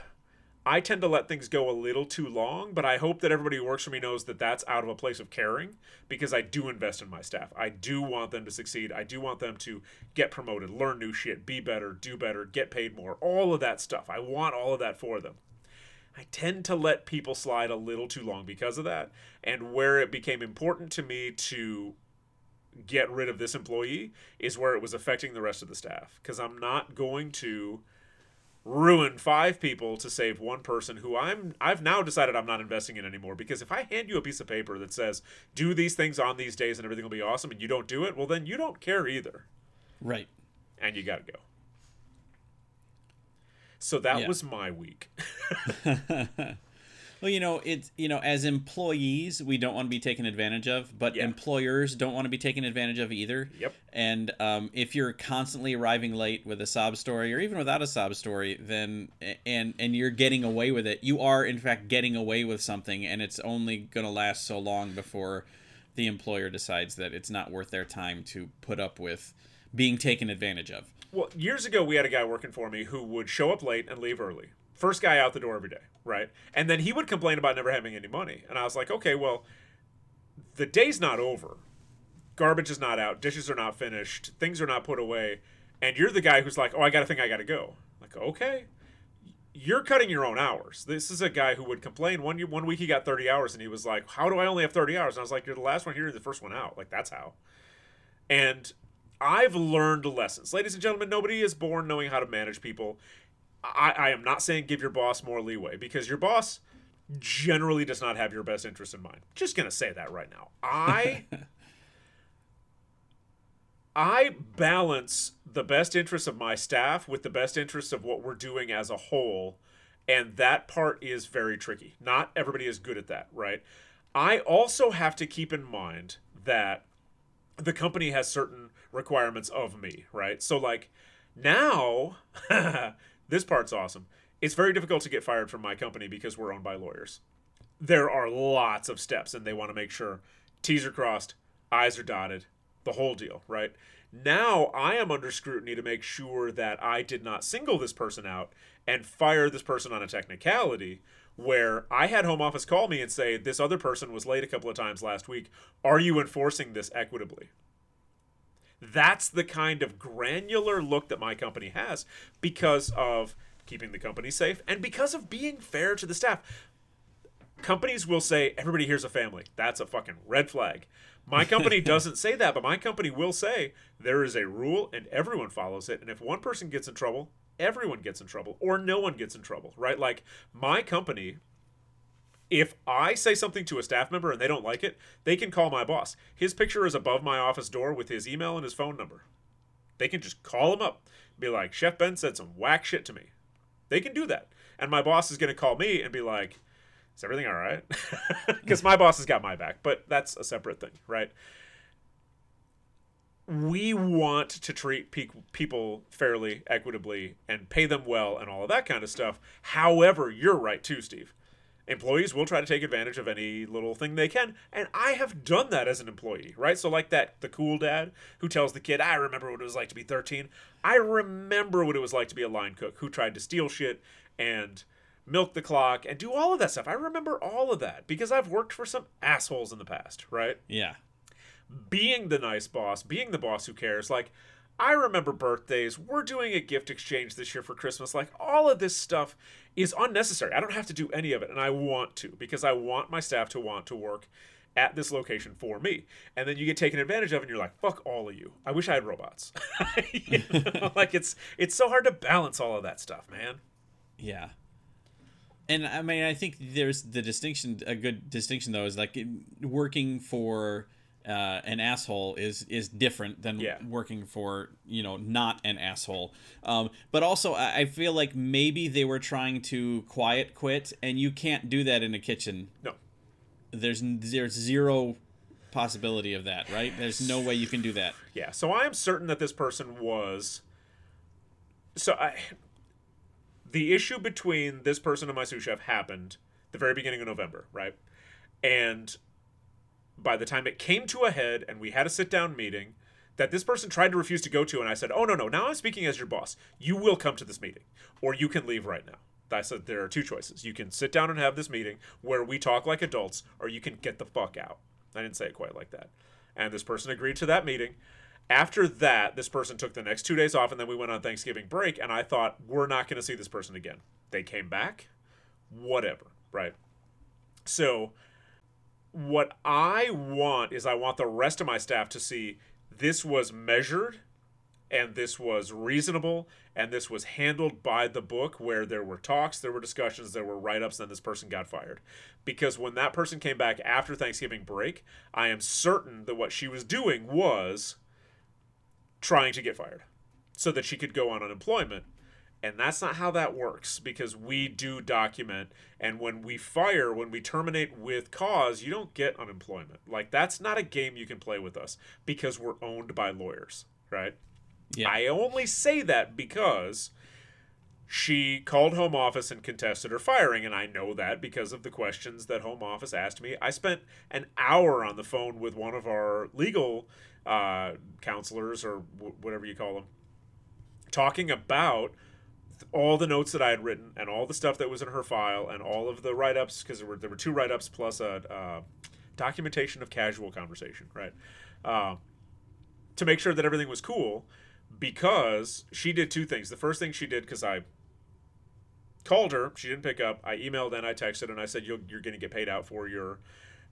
I tend to let things go a little too long, but I hope that everybody who works for me knows that that's out of a place of caring because I do invest in my staff. I do want them to succeed. I do want them to get promoted, learn new shit, be better, do better, get paid more, all of that stuff. I want all of that for them. I tend to let people slide a little too long because of that. And where it became important to me to get rid of this employee is where it was affecting the rest of the staff because I'm not going to ruin five people to save one person who I'm I've now decided I'm not investing in anymore because if I hand you a piece of paper that says do these things on these days and everything will be awesome and you don't do it, well then you don't care either. Right. And you got to go. So that Yeah. was my week. Well, you know, it's you know, as employees, we don't want to be taken advantage of, but Yeah. employers don't want to be taken advantage of either. Yep. And um, if you're constantly arriving late with a sob story, or even without a sob story, then and and you're getting away with it, you are in fact getting away with something, and it's only gonna last so long before the employer decides that it's not worth their time to put up with being taken advantage of. Well, years ago, we had a guy working for me who would show up late and leave early. First guy out the door every day, right? And then he would complain about never having any money. And I was like, okay, well, the day's not over. Garbage is not out. Dishes are not finished. Things are not put away. And you're the guy who's like, oh, I got to think I got to go. Like, okay. You're cutting your own hours. This is a guy who would complain. One one week he got 30 hours, and he was like, "How do I only have 30 hours?" And I was like, "You're the last one here, you're the first one out. Like that's how." And I've learned lessons. Ladies and gentlemen, nobody is born knowing how to manage people. I, I am not saying give your boss more leeway because your boss generally does not have your best interest in mind. Just going to say that right now. I I balance the best interests of my staff with the best interests of what we're doing as a whole, and that part is very tricky. Not everybody is good at that, right? I also have to keep in mind that the company has certain requirements of me, right? So like now this part's awesome. It's very difficult to get fired from my company because we're owned by lawyers. There are lots of steps and they want to make sure T's are crossed, I's are dotted, the whole deal, right? Now I am under scrutiny to make sure that I did not single this person out and fire this person on a technicality where I had home office call me and say, This other person was late a couple of times last week. Are you enforcing this equitably? That's the kind of granular look that my company has because of keeping the company safe and because of being fair to the staff. Companies will say, everybody here's a family. That's a fucking red flag. My company doesn't say that, but my company will say there is a rule and everyone follows it. And if one person gets in trouble, everyone gets in trouble or no one gets in trouble, right? Like my company if I say something to a staff member and they don't like it, they can call my boss. His picture is above my office door with his email and his phone number. They can just call him up, be like, Chef Ben said some whack shit to me. They can do that. And my boss is going to call me and be like, is everything all right? Because my boss has got my back, but that's a separate thing, right? We want to treat pe- people fairly, equitably, and pay them well and all of that kind of stuff. However, you're right too, Steve employees will try to take advantage of any little thing they can and i have done that as an employee right so like that the cool dad who tells the kid i remember what it was like to be 13 i remember what it was like to be a line cook who tried to steal shit and milk the clock and do all of that stuff i remember all of that because i've worked for some assholes in the past right Yeah. being the nice boss, being the boss who cares. Like, I remember birthdays. We're doing a gift exchange this year for Christmas. Like, all of this stuff is unnecessary. I don't have to do any of it, and I want to because I want my staff to want to work at this location for me. And then you get taken advantage of, and you're like, "Fuck all of you." I wish I had robots. You know? like it's it's so hard to balance all of that stuff, man. Yeah. And I mean, I think there's the distinction. A good distinction, though, is like working for uh, an asshole is is different than Yeah. working for you know not an asshole. Um, but also, I, I feel like maybe they were trying to quiet quit, and you can't do that in a kitchen. No. There's there's zero possibility of that, right? There's no way you can do that. Yeah, so I am certain that this person was so I the issue between this person and my sous chef happened the very beginning of November, right? And by the time it came to a head and we had a sit down meeting that this person tried to refuse to go to, and I said, Oh, no, no, now I'm speaking as your boss. You will come to this meeting, or you can leave right now. I said, There are two choices. You can sit down and have this meeting where we talk like adults, or you can get the fuck out. I didn't say it quite like that. And this person agreed to that meeting. After that, this person took the next two days off, and then we went on Thanksgiving break, and I thought, We're not going to see this person again. They came back, whatever, right? So, what I want is I want the rest of my staff to see this was measured and this was reasonable and this was handled by the book where there were talks there were discussions there were write-ups then this person got fired. Because when that person came back after thanksgiving break i am certain that what she was doing was trying to get fired so that she could go on unemployment and that's not how that works because we do document and when we fire when we terminate with cause you don't get unemployment like that's not a game you can play with us because we're owned by lawyers right Yeah. I only say that because she called Home Office and contested her firing, and I know that because of the questions that Home Office asked me. I spent an hour on the phone with one of our legal uh, counselors, or w- whatever you call them, talking about all the notes that I had written and all the stuff that was in her file and all of the write ups, because there were, there were two write ups plus a uh, documentation of casual conversation, right? Uh, to make sure that everything was cool because she did two things. The first thing she did, because I called her, she didn't pick up. I emailed and I texted and I said, You're, you're going to get paid out for your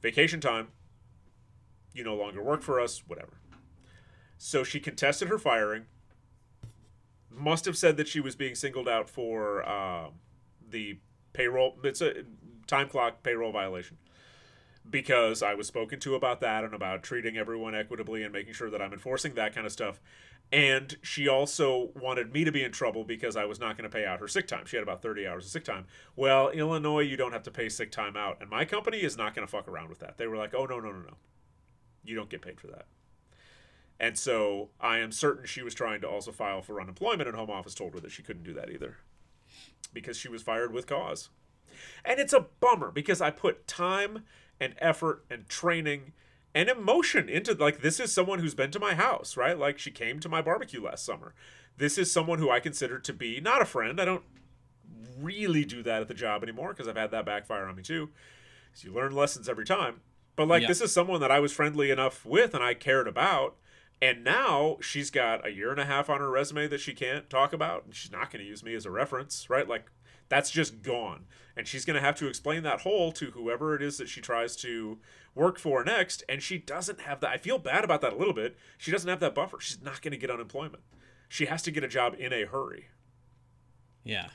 vacation time. You no longer work for us, whatever. So she contested her firing. Must have said that she was being singled out for uh, the payroll. It's a time clock payroll violation because I was spoken to about that and about treating everyone equitably and making sure that I'm enforcing that kind of stuff. And she also wanted me to be in trouble because I was not going to pay out her sick time. She had about 30 hours of sick time. Well, Illinois, you don't have to pay sick time out. And my company is not going to fuck around with that. They were like, oh, no, no, no, no. You don't get paid for that. And so I am certain she was trying to also file for unemployment, and Home Office told her that she couldn't do that either because she was fired with cause. And it's a bummer because I put time and effort and training and emotion into like this is someone who's been to my house, right? Like she came to my barbecue last summer. This is someone who I consider to be not a friend. I don't really do that at the job anymore because I've had that backfire on me too. So you learn lessons every time. But like Yeah. this is someone that I was friendly enough with and I cared about. And now she's got a year and a half on her resume that she can't talk about. And she's not going to use me as a reference, right? Like that's just gone. And she's going to have to explain that whole to whoever it is that she tries to work for next. And she doesn't have that. I feel bad about that a little bit. She doesn't have that buffer. She's not going to get unemployment. She has to get a job in a hurry. Yeah.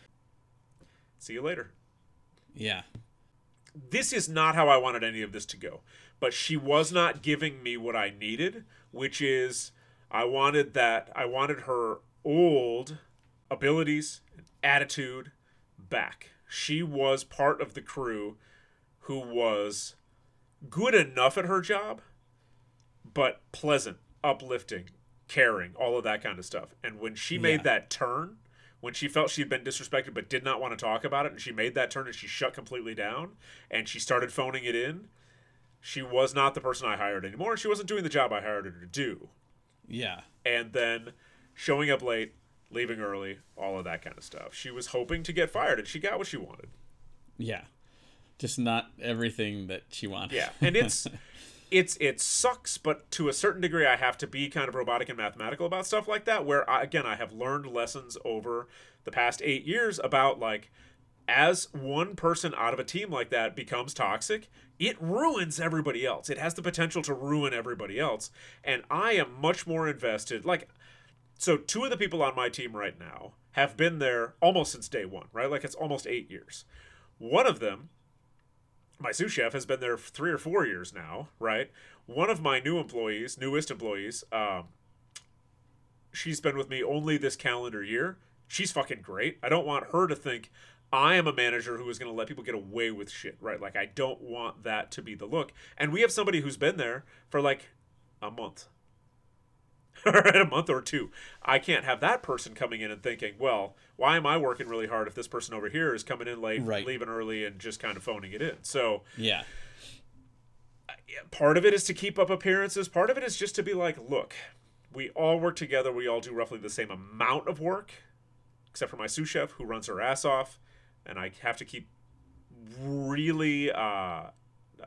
See you later. Yeah. this is not how I wanted any of this to go. But she was not giving me what I needed, which is I wanted that I wanted her old abilities, attitude back. She was part of the crew who was good enough at her job, but pleasant, uplifting, caring, all of that kind of stuff. And when she made that turn, when she felt she'd been disrespected but did not want to talk about it, and she made that turn and she shut completely down and she started phoning it in, she was not the person I hired anymore. She wasn't doing the job I hired her to do. Yeah. And then showing up late, leaving early, all of that kind of stuff. She was hoping to get fired and she got what she wanted. Yeah. Just not everything that she wanted. Yeah, and it's it's it sucks, but to a certain degree, I have to be kind of robotic and mathematical about stuff like that. Where I, again, I have learned lessons over the past eight years about like as one person out of a team like that becomes toxic, it ruins everybody else. It has the potential to ruin everybody else, and I am much more invested. Like, so two of the people on my team right now have been there almost since day one, right? Like it's almost eight years. One of them my sous chef has been there three or four years now, right? One of my new employees, newest employees, um, she's been with me only this calendar year. She's fucking great. I don't want her to think I am a manager who is going to let people get away with shit, right? Like, I don't want that to be the look. And we have somebody who's been there for like a month. or a month or two. I can't have that person coming in and thinking, well, why am I working really hard if this person over here is coming in late, Right. leaving early, and just kind of phoning it in? So Yeah. part of it is to keep up appearances. Part of it is just to be like, look, we all work together. We all do roughly the same amount of work, except for my sous chef who runs her ass off, and I have to keep really, uh,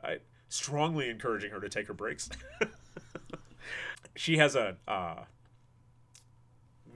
I, strongly encouraging her to take her breaks. she has a uh,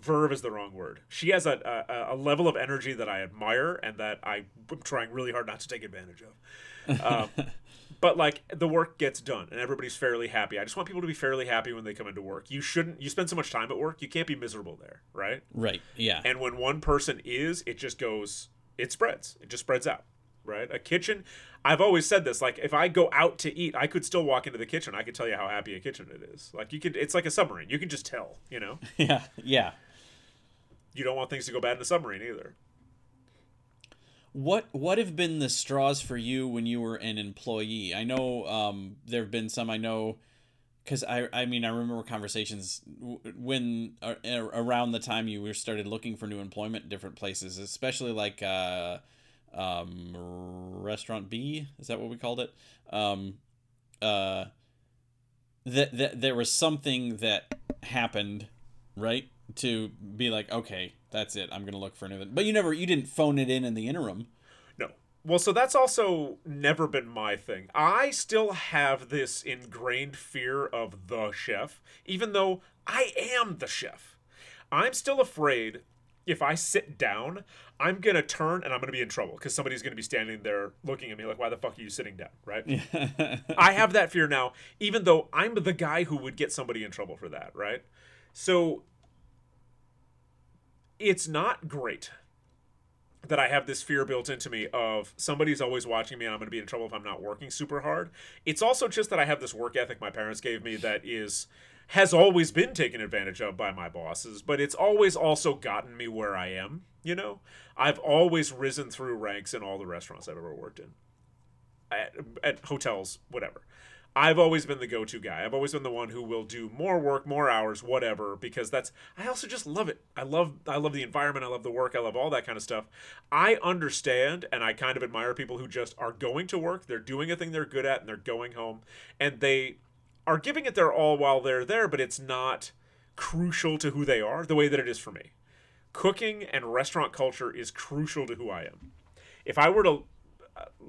verve is the wrong word. She has a, a a level of energy that I admire and that I'm trying really hard not to take advantage of. Um, but like the work gets done and everybody's fairly happy. I just want people to be fairly happy when they come into work. You shouldn't. You spend so much time at work, you can't be miserable there, right? Right. Yeah. And when one person is, it just goes, it spreads. It just spreads out, right? A kitchen, I've always said this, like if I go out to eat, I could still walk into the kitchen. I could tell you how happy a kitchen it is. Like you could, it's like a submarine. You can just tell, you know? yeah. Yeah. You don't want things to go bad in a submarine either. What what have been the straws for you when you were an employee? I know um, there have been some. I know because I I mean I remember conversations when uh, around the time you were started looking for new employment in different places, especially like uh, um, restaurant B. Is that what we called it? Um, uh, that that there was something that happened, right? To be like, okay, that's it. I'm gonna look for another. But you never, you didn't phone it in in the interim. Well, so that's also never been my thing. I still have this ingrained fear of the chef, even though I am the chef. I'm still afraid if I sit down, I'm going to turn and I'm going to be in trouble because somebody's going to be standing there looking at me like, why the fuck are you sitting down? Right? I have that fear now, even though I'm the guy who would get somebody in trouble for that. Right? So it's not great that I have this fear built into me of somebody's always watching me and I'm going to be in trouble if I'm not working super hard. It's also just that I have this work ethic my parents gave me that is has always been taken advantage of by my bosses, but it's always also gotten me where I am, you know? I've always risen through ranks in all the restaurants I've ever worked in. At, at hotels, whatever. I've always been the go-to guy. I've always been the one who will do more work, more hours, whatever, because that's I also just love it. I love I love the environment, I love the work, I love all that kind of stuff. I understand and I kind of admire people who just are going to work, they're doing a thing they're good at and they're going home and they are giving it their all while they're there, but it's not crucial to who they are the way that it is for me. Cooking and restaurant culture is crucial to who I am. If I were to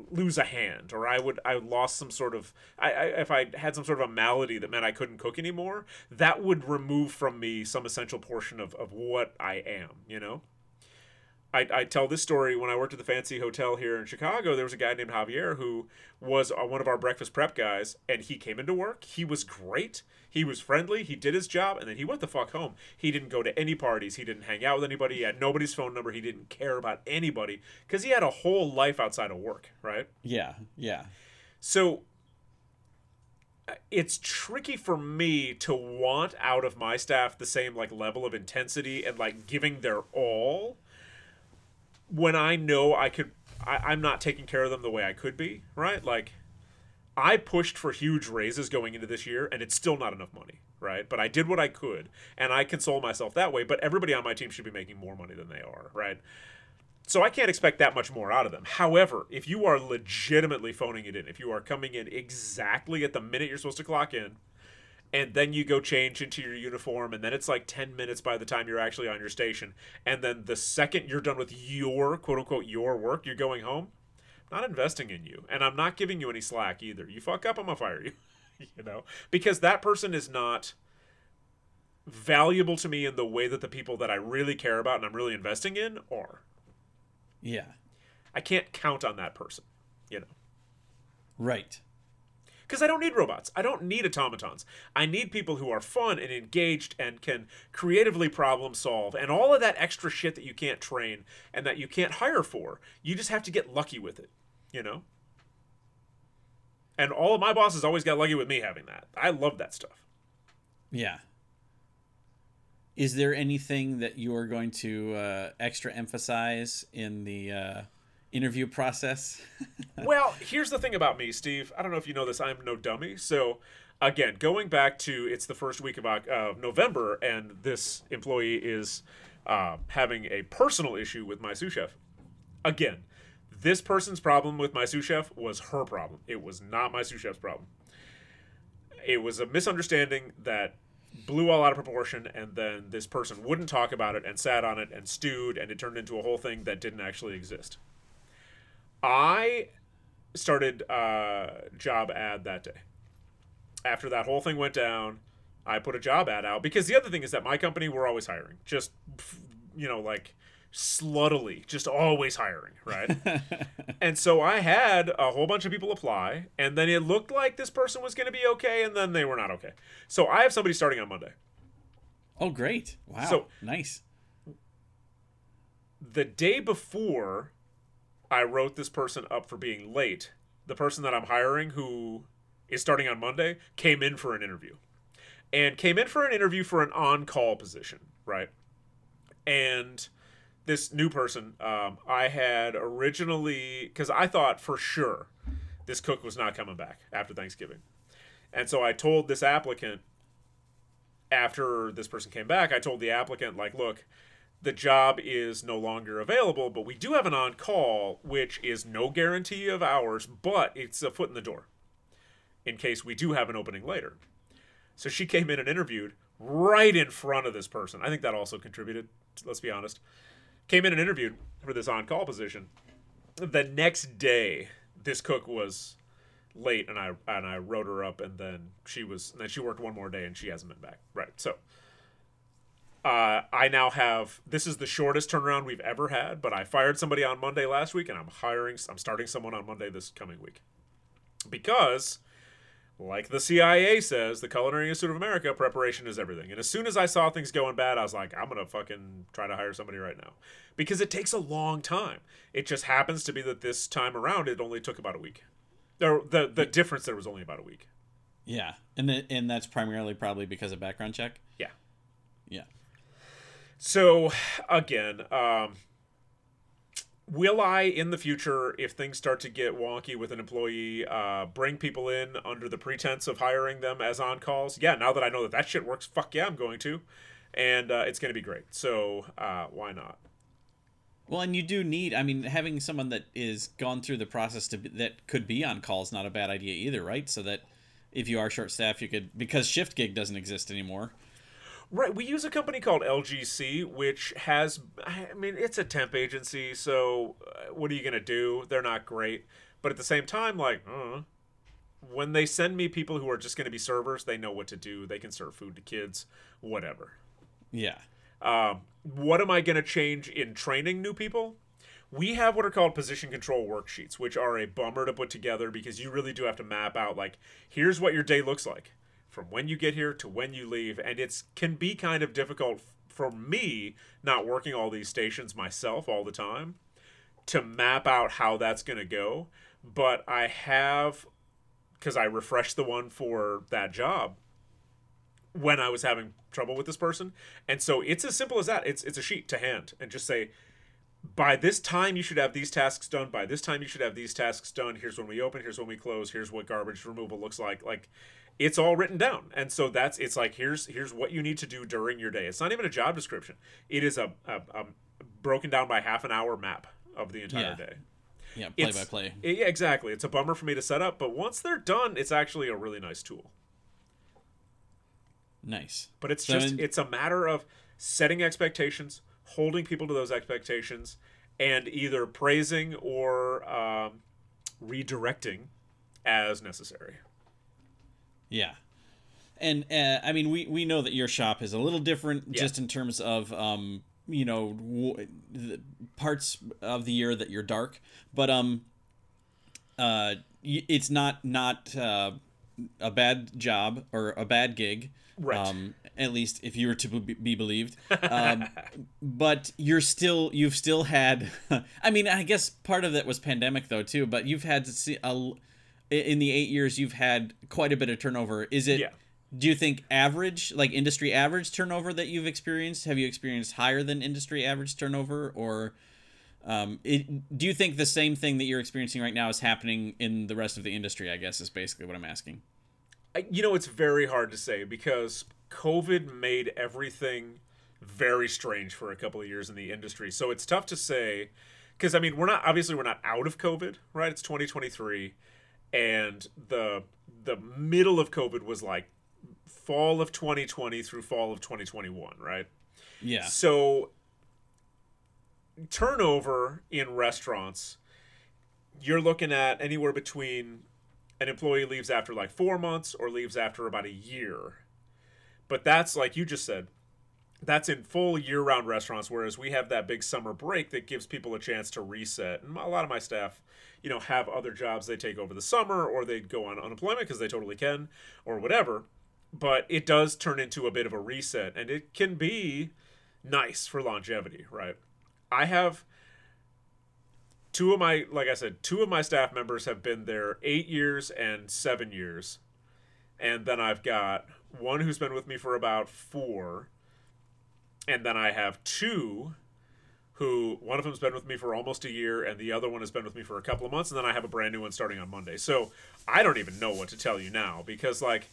lose a hand or i would i lost some sort of I, I if i had some sort of a malady that meant i couldn't cook anymore that would remove from me some essential portion of, of what i am you know I, I tell this story when I worked at the fancy hotel here in Chicago. There was a guy named Javier who was uh, one of our breakfast prep guys, and he came into work. He was great. He was friendly. He did his job, and then he went the fuck home. He didn't go to any parties. He didn't hang out with anybody. He had nobody's phone number. He didn't care about anybody because he had a whole life outside of work, right? Yeah, yeah. So uh, it's tricky for me to want out of my staff the same like level of intensity and like giving their all when I know I could I, I'm not taking care of them the way I could be, right? Like I pushed for huge raises going into this year and it's still not enough money, right? But I did what I could and I console myself that way, but everybody on my team should be making more money than they are, right? So I can't expect that much more out of them. However, if you are legitimately phoning it in, if you are coming in exactly at the minute you're supposed to clock in, and then you go change into your uniform and then it's like 10 minutes by the time you're actually on your station. And then the second you're done with your quote unquote your work you're going home I'm not investing in you. And i'm not giving you any slack either. You fuck up i'm gonna fire you you know? Because that person is not valuable to me in the way that the people that i really care about and i'm really investing in are. Yeah. i can't count on that person you know? Right. Because I don't need robots. I don't need automatons. I need people who are fun and engaged and can creatively problem solve and all of that extra shit that you can't train and that you can't hire for. You just have to get lucky with it, you know? And all of my bosses always got lucky with me having that. I love that stuff. Yeah. Is there anything that you are going to uh, extra emphasize in the uh, interview process? well, here's the thing about me, Steve. I don't know if you know this. I'm no dummy. So again, going back to it's the first week of uh, November, and this employee is uh, having a personal issue with my sous chef. Again, this person's problem with my sous chef was her problem. It was not my sous chef's problem. It was a misunderstanding that blew all out of proportion, and then this person wouldn't talk about it and sat on it and stewed, and it turned into a whole thing that didn't actually exist. I started a job ad that day. After that whole thing went down, I put a job ad out because the other thing is that my company we're always hiring. Just you know like sluttily, just always hiring, right? and so I had a whole bunch of people apply, and then it looked like this person was going to be okay, and then they were not okay. So I have somebody starting on Monday. Oh, great! Wow, So- nice. The day before I wrote this person up for being late, the person that I'm hiring, who is starting on Monday, came in for an interview. And came in for an interview for an on call position, right? And this new person, um, I had originally, because I thought for sure this cook was not coming back after Thanksgiving. And so I told this applicant, after this person came back, I told the applicant, like, look, the job is no longer available, but we do have an on call, which is no guarantee of hours, but it's a foot in the door in case we do have an opening later. So she came in and interviewed right in front of this person. I think that also contributed, let's be honest. Came in and interviewed for this on call position. The next day, this cook was late and I and I wrote her up and then she was and then she worked one more day and she hasn't been back. Right. So uh, I now have this is the shortest turnaround we've ever had, but I fired somebody on Monday last week and I'm hiring I'm starting someone on Monday this coming week. Because like the CIA says, the Culinary Institute of America, preparation is everything. And as soon as I saw things going bad, I was like, I'm going to fucking try to hire somebody right now. Because it takes a long time. It just happens to be that this time around, it only took about a week. Or the, the difference there was only about a week. Yeah, and the, and that's primarily probably because of background check. Yeah. Yeah. So, again, um, will I in the future, if things start to get wonky with an employee, uh, bring people in under the pretense of hiring them as on calls? Yeah, now that I know that that shit works, fuck yeah, I'm going to. And uh, it's going to be great. So, uh, why not? Well, and you do need. I mean, having someone that is gone through the process to that could be on call is not a bad idea either, right? So that if you are short staffed, you could because Shiftgig doesn't exist anymore. Right, we use a company called LGC, which has, I mean, it's a temp agency, so uh, what are you going to do? They're not great. But at the same time, like, uh, when they send me people who are just going to be servers, they know what to do. They can serve food to kids, whatever. Yeah. Um, what am I going to change in training new people? We have what are called position control worksheets, which are a bummer to put together because you really do have to map out, like, here's what your day looks like from when you get here to when you leave and it's can be kind of difficult for me not working all these stations myself all the time to map out how that's going to go but i have because i refreshed the one for that job when i was having trouble with this person and so it's as simple as that. It's it's a sheet to hand and just say by this time you should have these tasks done. By this time you should have these tasks done. Here's when we open. Here's when we close. Here's what garbage removal looks like. Like it's all written down and so that's it's like here's here's what you need to do during your day it's not even a job description it is a, a, a broken down by half an hour map of the entire Yeah. day Yeah. Play It's- by play. yeah exactly it's a bummer for me to set up but once they're done it's actually a really nice tool Nice. but it's So just in- it's a matter of setting expectations holding people to those expectations and either praising or um, redirecting as necessary Yeah. And uh, I mean, we, we know that your shop is a little different Yeah. just in terms of, um, you know, w- the parts of the year that you're dark, but um, uh, it's not not uh, a bad job or a bad gig. Right. Um, at least if you were to be be believed. Um, but you're still you've still had. I mean, I guess part of that was pandemic though too. But you've had to see a in the eight years you've had quite a bit of turnover. Is it? Yeah. Do you think average, like industry average turnover that you've experienced? Have you experienced higher than industry average turnover, or um, it, do you think the same thing that you're experiencing right now is happening in the rest of the industry? I guess is basically what I'm asking. I, you know, it's very hard to say because COVID made everything very strange for a couple of years in the industry. So it's tough to say because I mean, we're not obviously we're not out of COVID, right? It's 2023 and the the middle of COVID was like fall of 2020 through fall of 2021, right? Yeah. So turnover in restaurants, you're looking at anywhere between an employee leaves after like four months or leaves after about a year. But that's like you just said, that's in full year round restaurants, whereas we have that big summer break that gives people a chance to reset. And a lot of my staff, you know, have other jobs they take over the summer or they go on unemployment because they totally can or whatever. But it does turn into a bit of a reset and it can be nice for longevity, right? I have two of my like I said, two of my staff members have been there 8 years and 7 years. And then I've got one who's been with me for about 4 and then I have two who one of them's been with me for almost a year and the other one has been with me for a couple of months and then I have a brand new one starting on Monday. So I don't even know what to tell you now because like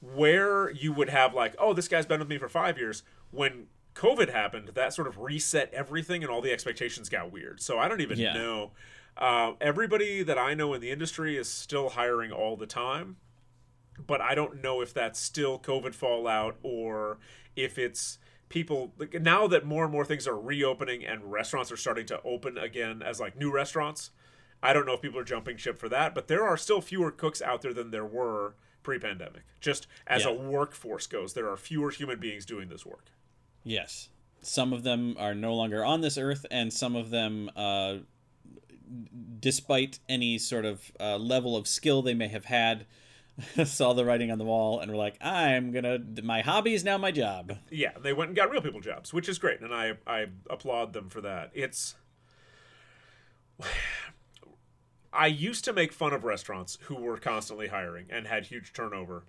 where you would have like oh this guy's been with me for 5 years when COVID happened that sort of reset everything and all the expectations got weird. So I don't even Yeah. know uh, everybody that I know in the industry is still hiring all the time but I don't know if that's still COVID fallout or if it's people like now that more and more things are reopening and restaurants are starting to open again as like new restaurants. I don't know if people are jumping ship for that, but there are still fewer cooks out there than there were pre-pandemic. Just as Yeah. a workforce goes, there are fewer human beings doing this work. Yes. Some of them are no longer on this earth, and some of them, uh, despite any sort of uh, level of skill they may have had, saw the writing on the wall and were like, I'm gonna, my hobby is now my job. Yeah, they went and got real people jobs, which is great, and I I applaud them for that. It's I used to make fun of restaurants who were constantly hiring and had huge turnover,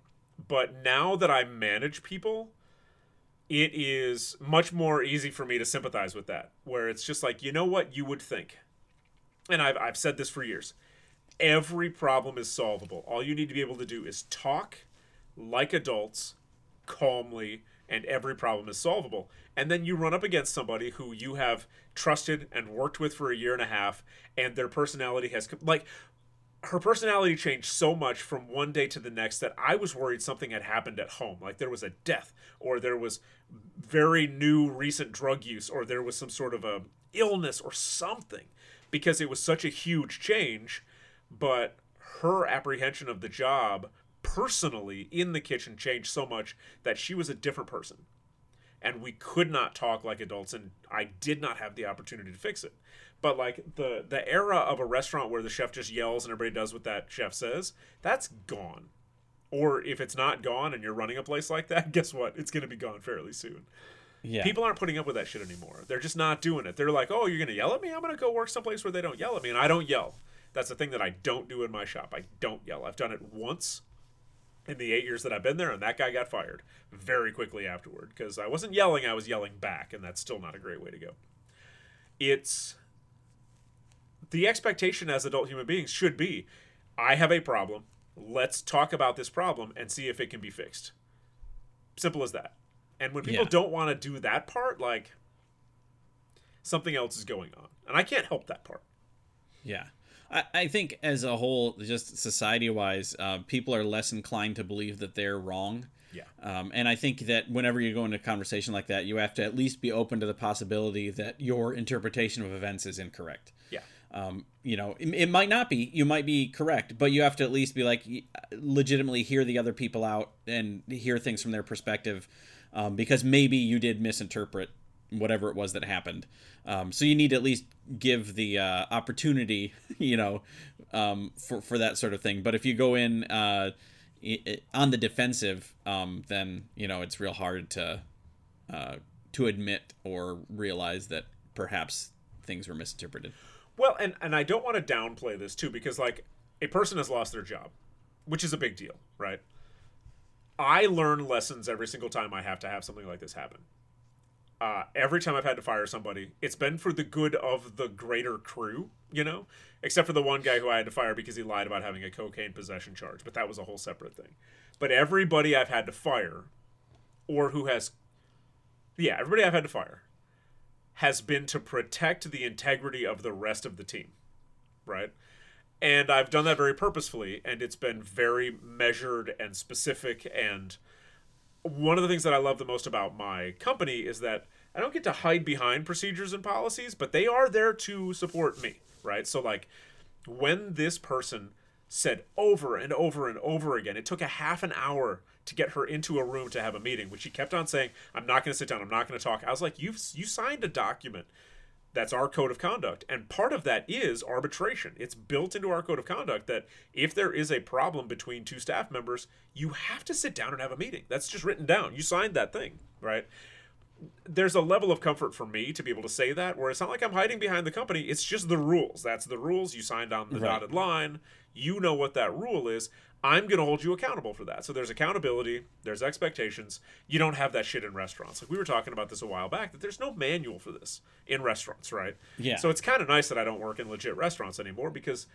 but now that I manage people, it is much more easy for me to sympathize with that. Where it's just like, you know what you would think, and I've I've said this for years. Every problem is solvable. All you need to be able to do is talk like adults calmly and every problem is solvable. And then you run up against somebody who you have trusted and worked with for a year and a half and their personality has like her personality changed so much from one day to the next that I was worried something had happened at home. Like there was a death or there was very new recent drug use or there was some sort of a illness or something because it was such a huge change but her apprehension of the job personally in the kitchen changed so much that she was a different person. And we could not talk like adults and i did not have the opportunity to fix it. But like the the era of a restaurant where the chef just yells and everybody does what that chef says that's gone. Or if it's not gone and you're running a place like that guess what? It's going to be gone fairly soon. Yeah. people aren't putting up with that shit anymore. They're just not doing it. They're like oh you're going to yell at me? I'm going to go work someplace where they don't yell at me and i don't yell that's the thing that i don't do in my shop i don't yell i've done it once in the eight years that I've been there, and that guy got fired very quickly afterward because I wasn't yelling, I was yelling back, and that's still not a great way to go. It's the expectation as adult human beings should be I have a problem. Let's talk about this problem and see if it can be fixed. Simple as that. And when people Yeah. don't want to do that part, like something else is going on. And I can't help that part. Yeah. I, I think as a whole, just society wise, uh, people are less inclined to believe that they're wrong. Yeah. Um, and I think that whenever you go into a conversation like that, you have to at least be open to the possibility that your interpretation of events is incorrect. Yeah. Um, you know, it, it might not be. You might be correct, but you have to at least be like legitimately hear the other people out and hear things from their perspective, um, because maybe you did misinterpret whatever it was that happened. Um, so you need to at least give the uh, opportunity, you know, um, for for that sort of thing. But if you go in uh, i- i- on the defensive, um, then you know it's real hard to uh, to admit or realize that perhaps things were misinterpreted. Well, and and I don't want to downplay this too because like a person has lost their job, which is a big deal, right? I learn lessons every single time I have to have something like this happen. Uh, every time I've had to fire somebody, it's been for the good of the greater crew, you know, except for the one guy who I had to fire because he lied about having a cocaine possession charge, but that was a whole separate thing. but everybody I've had to fire, or who has, yeah, everybody I've had to fire, has been to protect the integrity of the rest of the team, right? And I've done that very purposefully, and it's been very measured and specific. And one of the things that I love the most about my company is that I don't get to hide behind procedures and policies, but they are there to support me, right? So, like, when this person said over and over and over again, it took a half an hour to get her into a room to have a meeting, which she kept on saying, "I'm not going to sit down. I'm not going to talk." I was like, "You've you signed a document that's our code of conduct. And part of that is arbitration. It's built into our code of conduct that if there is a problem between two staff members you have to sit down and have a meeting. That's just written down. You signed that thing right? There's a level of comfort for me to be able to say that where it's not like i'm hiding behind the company. It's just the rules. That's the rules. You signed on the Right. dotted line. You know what that rule is i'm going to hold you accountable for that. So there's accountability there's expectations. You don't have that shit in restaurants. Like we were talking about this a while back that there's no manual for this in restaurants right? Yeah. so it's kind of nice that i don't work in legit restaurants anymore because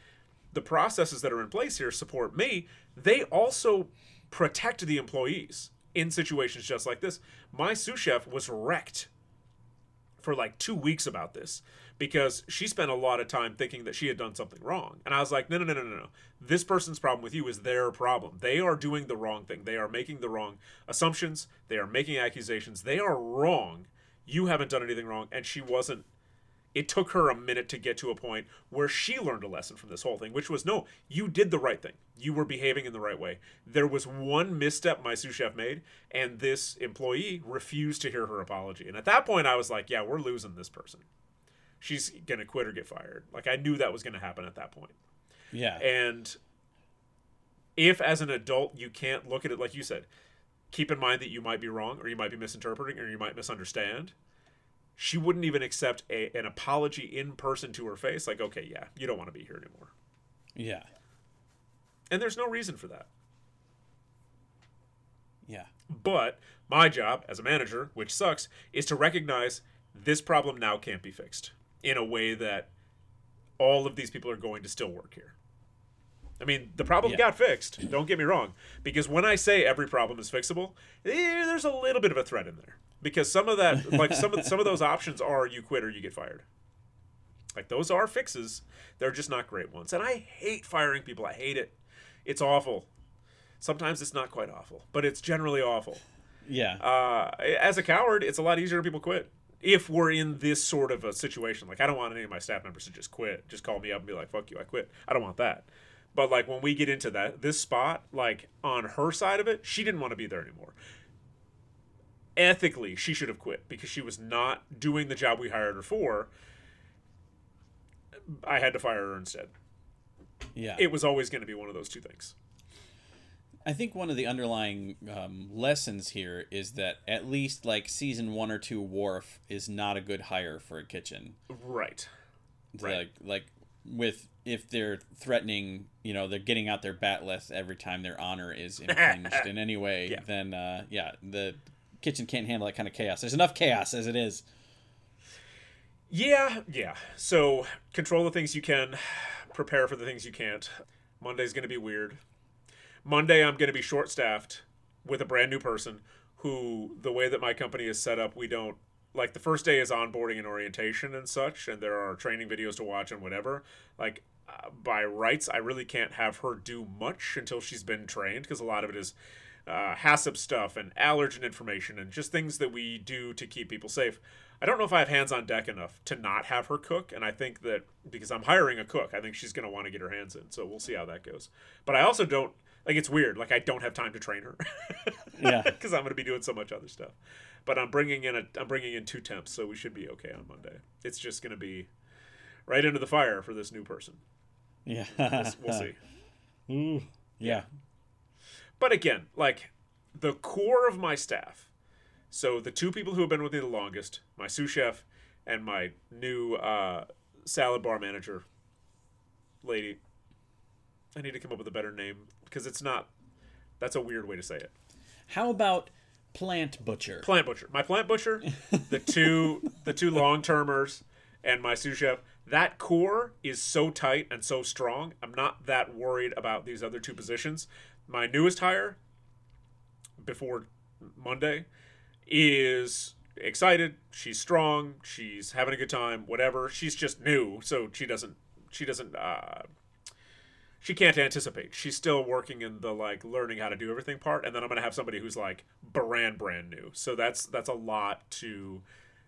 the processes that are in place here support me. They also protect the employees in situations just like this. My sous chef was wrecked for like two weeks about this because she spent a lot of time thinking that she had done something wrong. And I was like, no, no, no, no, no, no. This person's problem with you is their problem. They are doing the wrong thing. They are making the wrong assumptions. They are making accusations. They are wrong. You haven't done anything wrong. And she wasn't. It took her a minute to get to a point where she learned a lesson from this whole thing, which was no, you did the right thing. You were behaving in the right way. There was one misstep my sous chef made, and this employee refused to hear her apology. And at that point, I was like, yeah, we're losing this person she's gonna quit or get fired. Like I knew that was gonna happen at that point. Yeah. And if as an adult you can't look at it like you said, keep in mind that you might be wrong or you might be misinterpreting or you might misunderstand. She wouldn't even accept a, an apology in person to her face. Like, okay, yeah, you don't want to be here anymore. yeah. And there's no reason for that. Yeah. But my job as a manager, which sucks, is to recognize this problem now can't be fixed in a way that all of these people are going to still work here. I mean, the problem Yeah. got fixed. Don't get me wrong, because when I say every problem is fixable, eh, there's a little bit of a threat in there. Because some of that, like some of some of those options are you quit or you get fired. Like those are fixes. They're just not great ones. And I hate firing people. I hate it. It's awful. Sometimes it's not quite awful, but it's generally awful. Yeah. Uh, as a coward, it's a lot easier for people quit if we're in this sort of a situation. Like, I don't want any of my staff members to just quit, just call me up and be like, "Fuck you, I quit." I don't want that. But like when we get into that this spot, like on her side of it, she didn't want to be there anymore. Ethically, she should have quit because she was not doing the job we hired her for. I had to fire her instead. yeah. It was always going to be one of those two things. I think one of the underlying um, lessons here is that at least like season one or two, Worf is not a good hire for a kitchen. Right. Right. Like like with if they're threatening, you know, they're getting out their bat'leth every time their honor is impinged in any way. Yeah. Then uh, yeah, the kitchen can't handle that kind of chaos. There's enough chaos as it is. Yeah, yeah. So control the things you can, prepare for the things you can't. Monday's going to be weird. Monday, I'm going to be short staffed with a brand new person who, the way that my company is set up, we don't. Like the first day is onboarding and orientation and such, and there are training videos to watch and whatever. Like uh, by rights, I really can't have her do much until she's been trained because a lot of it is uh, HACCP stuff and allergen information and just things that we do to keep people safe. I don't know if I have hands on deck enough to not have her cook, and I think that because I'm hiring a cook, I think she's going to want to get her hands in. So we'll see how that goes. But I also don't like it's weird. Like I don't have time to train her. Yeah. because I'm going to be doing so much other stuff. But I'm bringing in a I'm bringing in two temps, so we should be okay on Monday. It's just going to be right into the fire for this new person. Yeah. We'll see. Ooh. Yeah. But again, like the core of my staff. So the two people who have been with me the longest, my sous chef and my new uh, salad bar manager lady. I need to come up with a better name because it's not. That's a weird way to say it. How about plant butcher? Plant butcher. My plant butcher, the two the two long termers, and my sous chef. That core is so tight and so strong. I'm not that worried about these other two positions. My newest hire, before Monday is excited. She's strong. She's having a good time. Whatever. She's just new, so she doesn't. She doesn't. Uh, she can't anticipate. She's still working in the like learning how to do everything part, and then I'm gonna have somebody who's like brand brand new. So that's that's a lot to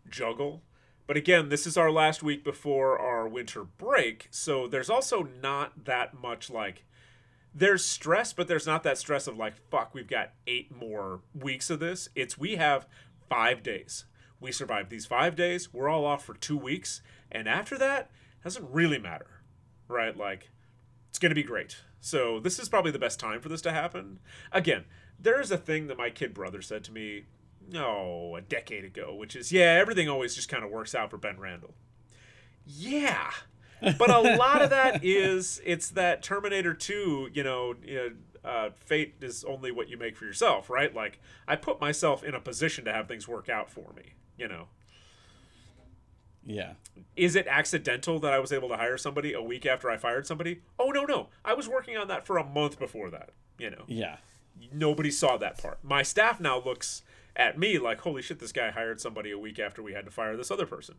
juggle. But again, this is our last week before our winter break, so there's also not that much like there's stress, but there's not that stress of like fuck, we've got eight more weeks of this. It's we have five days. We survived these five days. We're all off for two weeks, and after that, doesn't really matter, right? Like it's going to be great. So this is probably the best time for this to happen. Again, there is a thing that my kid brother said to me, no, a decade ago, which is, yeah, everything always just kind of works out for Ben Randall. Yeah. But a lot of that is it's that Terminator 2, you know, you know uh, fate is only what you make for yourself, right? Like I put myself in a position to have things work out for me, you know. Yeah. Is it accidental that I was able to hire somebody a week after I fired somebody? Oh no, no. I was working on that for a month before that, you know. Yeah. Nobody saw that part. My staff now looks at me like, "Holy shit, this guy hired somebody a week after we had to fire this other person."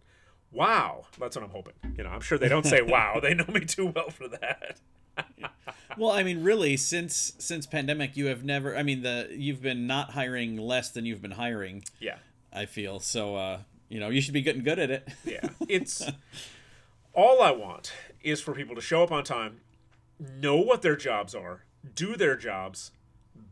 Wow, that's what I'm hoping. You know, I'm sure they don't say wow. They know me too well for that. well, I mean, really, since since pandemic, you have never. I mean, the you've been not hiring less than you've been hiring. Yeah. I feel so. uh you know, you should be getting good at it. yeah. It's all I want is for people to show up on time, know what their jobs are, do their jobs,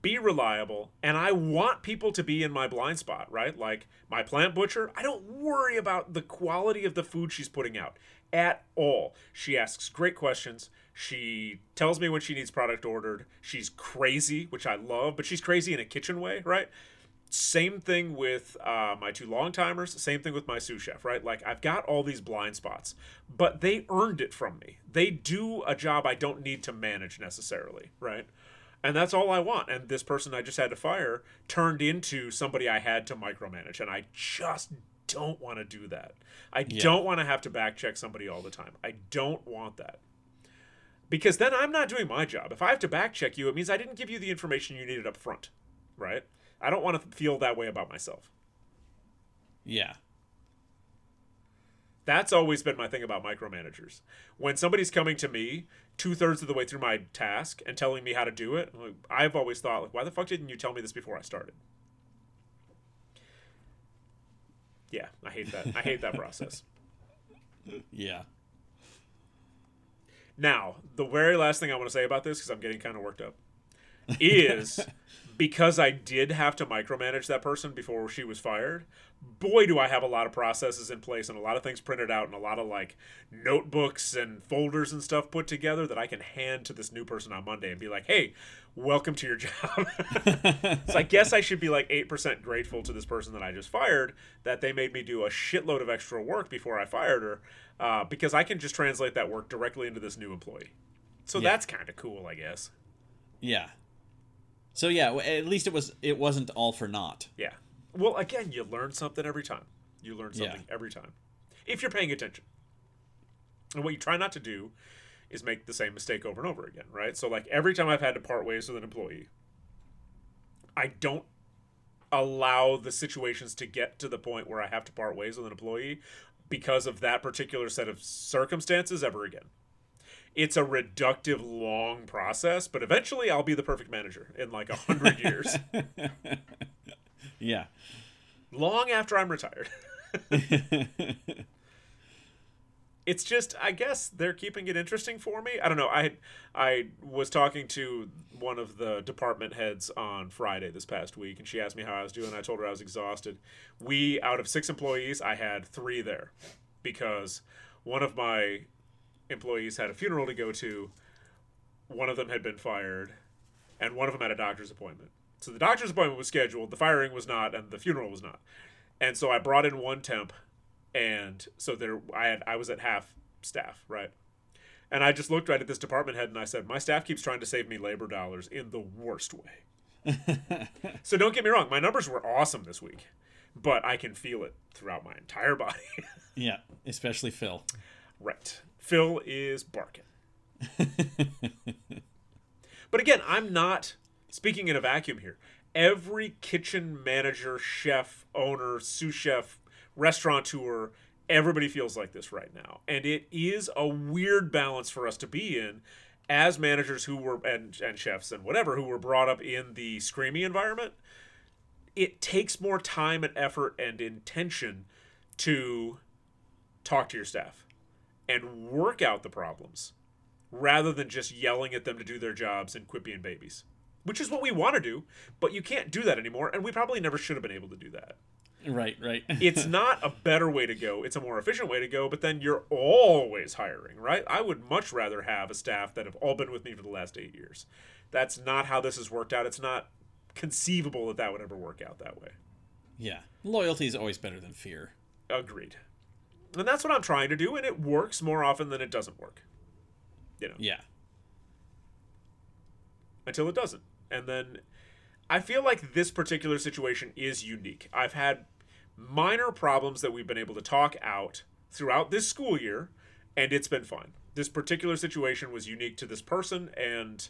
be reliable, and I want people to be in my blind spot, right? Like my plant butcher, I don't worry about the quality of the food she's putting out at all. She asks great questions. She tells me when she needs product ordered. She's crazy, which I love, but she's crazy in a kitchen way, right? Same thing with uh, my two long timers. Same thing with my sous chef, right? Like I've got all these blind spots, but they earned it from me. They do a job I don't need to manage necessarily, right? And that's all I want. And this person I just had to fire turned into somebody I had to micromanage, and I just don't want to do that. I yeah. don't want to have to back check somebody all the time. I don't want that. Because then I'm not doing my job. If I have to back check you, it means I didn't give you the information you needed up front, right? I don't want to feel that way about myself. Yeah. That's always been my thing about micromanagers. When somebody's coming to me two thirds of the way through my task and telling me how to do it, I've always thought, like, why the fuck didn't you tell me this before I started? Yeah, I hate that. I hate that process. Yeah. Now, the very last thing I want to say about this, because I'm getting kind of worked up, is because I did have to micromanage that person before she was fired, boy, do I have a lot of processes in place and a lot of things printed out and a lot of like notebooks and folders and stuff put together that I can hand to this new person on Monday and be like, hey, welcome to your job. so I guess I should be like 8% grateful to this person that I just fired that they made me do a shitload of extra work before I fired her uh, because I can just translate that work directly into this new employee. So yeah. that's kind of cool, I guess. Yeah, so yeah, at least it was it wasn't all for naught. Yeah. Well, again, you learn something every time. You learn something yeah. every time. If you're paying attention. And what you try not to do is make the same mistake over and over again, right? So like every time I've had to part ways with an employee, I don't allow the situations to get to the point where I have to part ways with an employee because of that particular set of circumstances ever again it's a reductive long process but eventually i'll be the perfect manager in like a hundred years. Yeah. Long after i'm retired. It's just i guess they're keeping it interesting for me. I don't know i i was talking to one of the department heads on friday this past week and she asked me how i was doing. I told her i was exhausted. We out of six employees i had three there because one of my employees had a funeral to go to. One of them had been fired, and one of them had a doctor's appointment. So the doctor's appointment was scheduled, the firing was not, and the funeral was not. And so I brought in one temp, and so there I had I was at half staff, right? And I just looked right at this department head and I said, My staff keeps trying to save me labor dollars in the worst way. so don't get me wrong, my numbers were awesome this week, but I can feel it throughout my entire body. yeah, especially Phil. Right. Phil is barking. but again, I'm not speaking in a vacuum here. every kitchen manager, chef, owner, sous chef, restaurateur, everybody feels like this right now. And it is a weird balance for us to be in as managers who were and, and chefs and whatever who were brought up in the screamy environment. It takes more time and effort and intention to talk to your staff and work out the problems rather than just yelling at them to do their jobs and quit being babies, which is what we want to do, but you can't do that anymore, and we probably never should have been able to do that. Right, right. it's not a better way to go, it's a more efficient way to go, but then you're always hiring, right? I would much rather have a staff that have all been with me for the last eight years. That's not how this has worked out. It's not conceivable that that would ever work out that way. Yeah. Loyalty is always better than fear. Agreed. And that's what I'm trying to do, and it works more often than it doesn't work. You know. Yeah. Until it doesn't. And then I feel like this particular situation is unique. I've had minor problems that we've been able to talk out throughout this school year, and it's been fine. This particular situation was unique to this person, and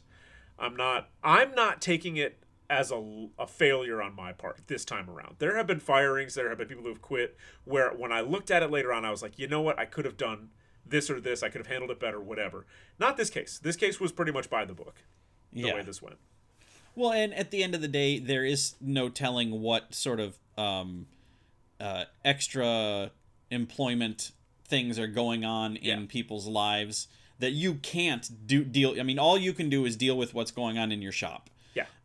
I'm not I'm not taking it as a, a failure on my part this time around. There have been firings, there have been people who have quit where when I looked at it later on, I was like, you know what, I could have done this or this, I could have handled it better, whatever. Not this case. This case was pretty much by the book, the Yeah. way this went. Well, and at the end of the day, there is no telling what sort of um, uh, extra employment things are going on in Yeah. people's lives that you can't do deal. I mean, all you can do is deal with what's going on in your shop.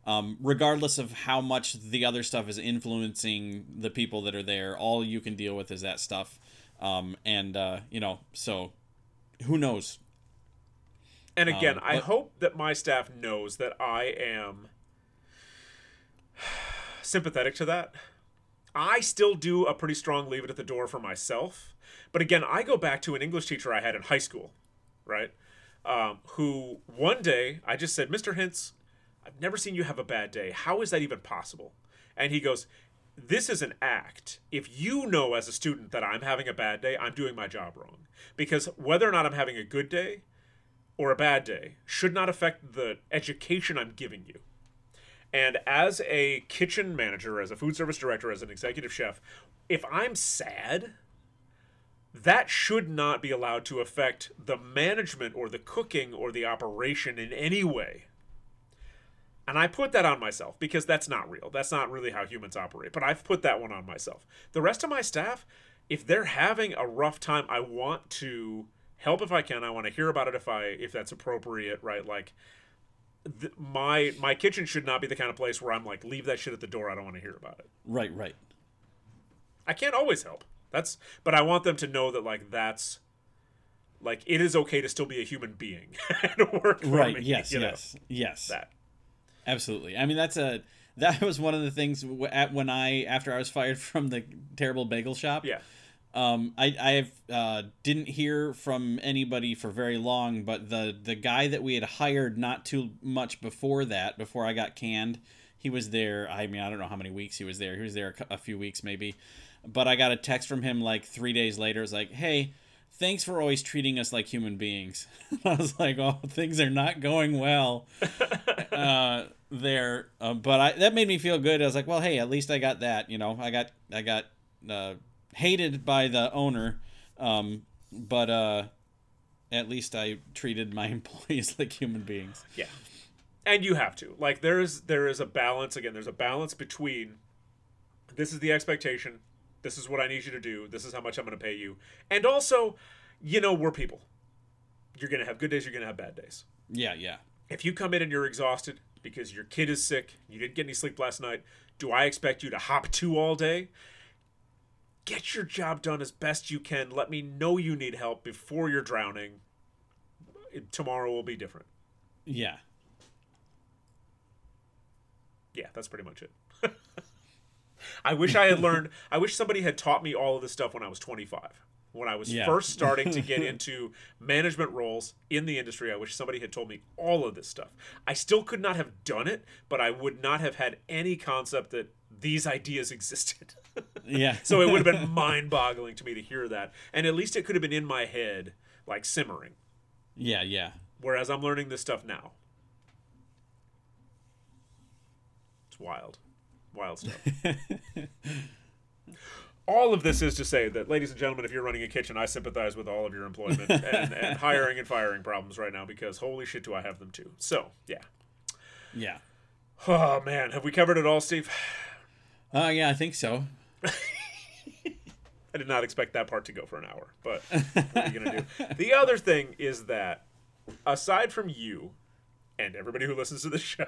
Um, regardless of how much the other stuff is influencing the people that are there, all you can deal with is that stuff. Um, and uh, you know, so who knows? And again, Um, I but- hope that my staff knows that I am sympathetic to that. I still do a pretty strong leave it at the door for myself. But again, I go back to an English teacher I had in high school, right? Um, who one day I just said, Mr. Hintz, I've never seen you have a bad day. How is that even possible? And he goes, This is an act. If you know as a student that I'm having a bad day, I'm doing my job wrong. Because whether or not I'm having a good day or a bad day should not affect the education I'm giving you. And as a kitchen manager, as a food service director, as an executive chef, if I'm sad, that should not be allowed to affect the management or the cooking or the operation in any way. And I put that on myself because that's not real. That's not really how humans operate. But I've put that one on myself. The rest of my staff, if they're having a rough time, I want to help if I can. I want to hear about it if I if that's appropriate, right? Like th- my my kitchen should not be the kind of place where I'm like leave that shit at the door. I don't want to hear about it. Right, right. I can't always help. That's but I want them to know that like that's like it is okay to still be a human being and work for Right. me, yes. you know, Yes. Yes. that. Absolutely. I mean, that's a that was one of the things w- at when I after I was fired from the terrible bagel shop. Yeah. Um, I I uh, didn't hear from anybody for very long, but the the guy that we had hired not too much before that, before I got canned, he was there. I mean, I don't know how many weeks he was there. He was there a, a few weeks maybe, but I got a text from him like three days later. It's like, hey. Thanks for always treating us like human beings. I was like, "Oh, things are not going well." uh, there, uh, but I that made me feel good. I was like, well, hey, at least I got that. You know, I got I got uh, hated by the owner, um, but uh, at least I treated my employees like human beings. Yeah. And you have to. Like there is there is a balance again, there's a balance between this is the expectation, this is what I need you to do, this is how much I'm going to pay you. And also, you know, we're people. You're going to have good days, you're going to have bad days. Yeah, yeah, If you come in and you're exhausted because your kid is sick, you didn't get any sleep last night, do I expect you to hop to all day? Get your job done as best you can. Let me know you need help before you're drowning. Tomorrow will be different. yeah. yeah, that's pretty much it. I wish I had learned. I wish somebody had taught me all of this stuff when I was 25. When I was Yeah. first starting to get into management roles in the industry, I wish somebody had told me all of this stuff. I still could not have done it, but I would not have had any concept that these ideas existed. Yeah. so it would have been mind boggling to me to hear that. And at least it could have been in my head, like simmering. yeah, yeah. Whereas I'm learning this stuff now. It's wild. Wild stuff. all of this is to say that, ladies and gentlemen, if you're running a kitchen, I sympathize with all of your employment and, and hiring and firing problems right now because holy shit, do I have them too. So, yeah. Yeah. Oh, man. Have we covered it all, Steve? Uh, yeah, I think so. I did not expect that part to go for an hour, but what are you going to do? The other thing is that, aside from you, and everybody who listens to the show,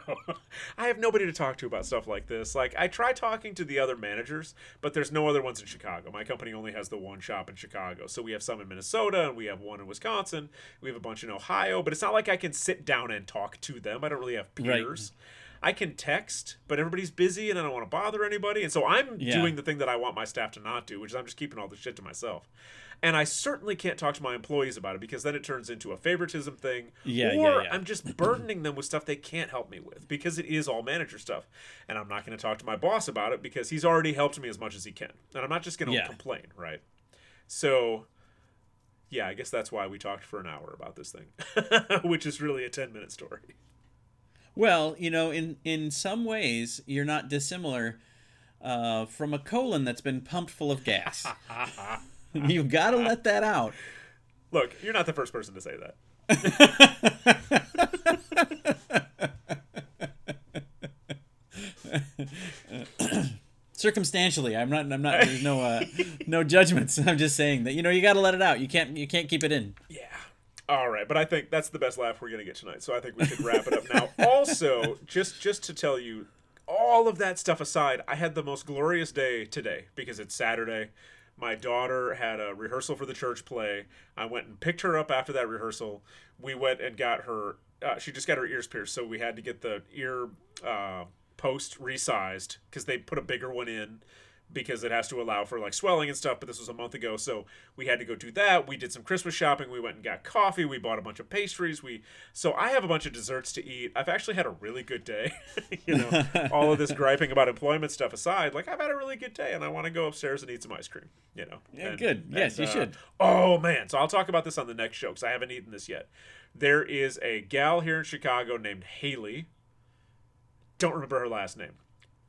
I have nobody to talk to about stuff like this. Like, I try talking to the other managers, but there's no other ones in Chicago. My company only has the one shop in Chicago. So we have some in Minnesota, and we have one in Wisconsin. We have a bunch in Ohio, but it's not like I can sit down and talk to them. I don't really have peers. Right. I can text, but everybody's busy and I don't want to bother anybody. And so I'm yeah. doing the thing that I want my staff to not do, which is I'm just keeping all the shit to myself. And I certainly can't talk to my employees about it because then it turns into a favoritism thing. Yeah, or yeah, yeah. I'm just burdening them with stuff they can't help me with because it is all manager stuff. And I'm not going to talk to my boss about it because he's already helped me as much as he can. And I'm not just going to yeah. complain, right? So, yeah, I guess that's why we talked for an hour about this thing, which is really a 10 minute story. Well, you know, in, in some ways, you're not dissimilar uh, from a colon that's been pumped full of gas. You've got to let that out. Look, you're not the first person to say that. Circumstantially, I'm not. I'm not. There's no uh, no judgments. I'm just saying that you know you got to let it out. You can't. You can't keep it in. Yeah. All right, but I think that's the best laugh we're gonna get tonight. So I think we should wrap it up now. also, just just to tell you, all of that stuff aside, I had the most glorious day today because it's Saturday. My daughter had a rehearsal for the church play. I went and picked her up after that rehearsal. We went and got her. Uh, she just got her ears pierced, so we had to get the ear uh, post resized because they put a bigger one in because it has to allow for like swelling and stuff. But this was a month ago, so we had to go do that. We did some Christmas shopping. We went and got coffee. We bought a bunch of pastries. We so I have a bunch of desserts to eat. I've actually had a really good day. you know, all of this griping about employment stuff aside, like I've had a really good day, and I want to go upstairs and eat some ice cream. You know, yeah, and, good. And, yes, you uh, should. Oh man, so I'll talk about this on the next show because I haven't eaten this yet. There is a gal here in Chicago named Haley. Don't remember her last name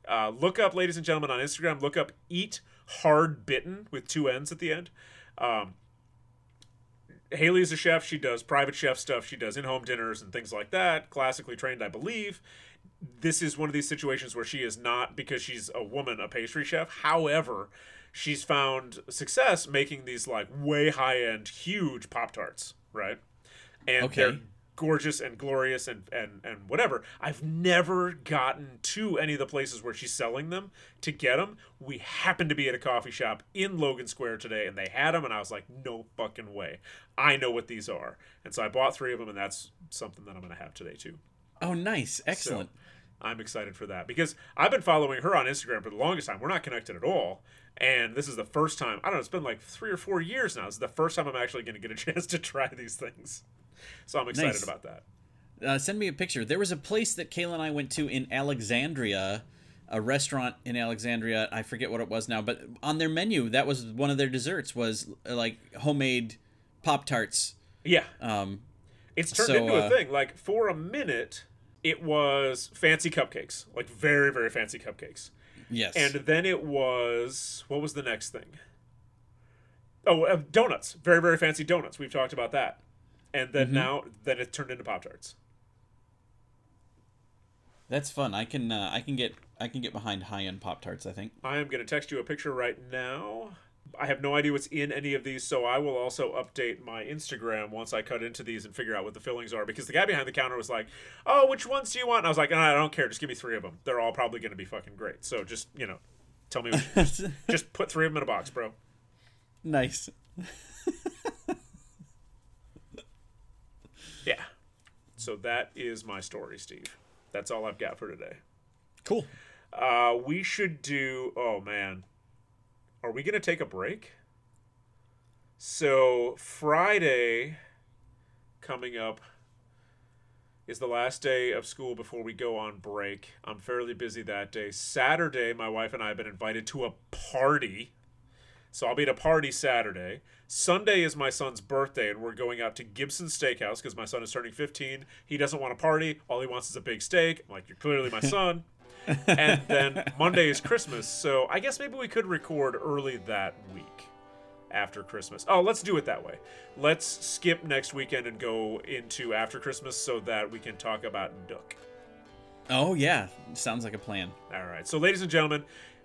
uh, look up, ladies and gentlemen, on Instagram. Look up "Eat Hard Bitten" with two N's at the end. Um, Haley is a chef. She does private chef stuff. She does in-home dinners and things like that. Classically trained, I believe. This is one of these situations where she is not because she's a woman a pastry chef. However, she's found success making these like way high-end, huge pop tarts, right? And okay. they're gorgeous and glorious and, and, and whatever. I've never gotten to any of the places where she's selling them to get them. We happened to be at a coffee shop in Logan Square today and they had them, and I was like, no fucking way. I know what these are. And so I bought three of them, and that's something that I'm going to have today too. Oh, nice. Excellent. So I'm excited for that because I've been following her on Instagram for the longest time. We're not connected at all. And this is the first time, I don't know, it's been like three or four years now. This is the first time I'm actually going to get a chance to try these things. So I'm excited nice. about that. Uh, send me a picture. There was a place that Kayla and I went to in Alexandria, a restaurant in Alexandria. I forget what it was now, but on their menu, that was one of their desserts was uh, like homemade Pop Tarts. Yeah. Um, it's turned so, into a uh, thing. Like for a minute, it was fancy cupcakes, like very very fancy cupcakes. Yes. And then it was what was the next thing? Oh, uh, donuts. Very very fancy donuts. We've talked about that and then mm-hmm. now then it turned into Pop Tarts. That's fun. I can uh, I can get I can get behind high end Pop Tarts. I think I am going to text you a picture right now. I have no idea what's in any of these, so I will also update my Instagram once I cut into these and figure out what the fillings are. Because the guy behind the counter was like, "Oh, which ones do you want?" And I was like, no, "I don't care. Just give me three of them. They're all probably going to be fucking great. So just you know, tell me. just, just put three of them in a box, bro." Nice. Yeah. So that is my story, Steve. That's all I've got for today. Cool. Uh, we should do. Oh man, are we gonna take a break? So Friday, coming up, is the last day of school before we go on break. I'm fairly busy that day. Saturday, my wife and I have been invited to a party. So I'll be at a party Saturday. Sunday is my son's birthday, and we're going out to Gibson Steakhouse because my son is turning 15. He doesn't want a party. All he wants is a big steak. I'm like, you're clearly my son. and then Monday is Christmas. So I guess maybe we could record early that week after Christmas. Oh, let's do it that way. Let's skip next weekend and go into after Christmas so that we can talk about Duck. Oh yeah, sounds like a plan. All right. So, ladies and gentlemen,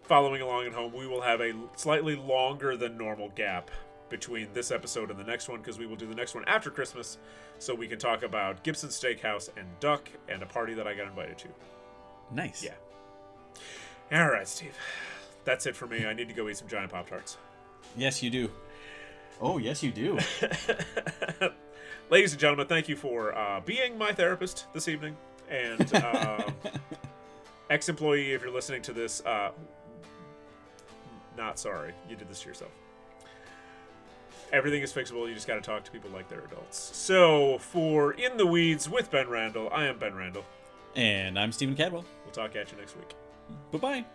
following along at home, we will have a slightly longer than normal gap between this episode and the next one because we will do the next one after Christmas so we can talk about Gibson Steakhouse and Duck and a party that I got invited to. Nice. Yeah. All right, Steve. That's it for me. I need to go eat some giant Pop Tarts. Yes, you do. Oh, yes, you do. Ladies and gentlemen, thank you for uh, being my therapist this evening. And um, ex employee, if you're listening to this, uh, not sorry. You did this to yourself. Everything is fixable. You just got to talk to people like they're adults. So, for In the Weeds with Ben Randall, I am Ben Randall. and I'm Stephen Cadwell. We'll talk at you next week. Bye bye.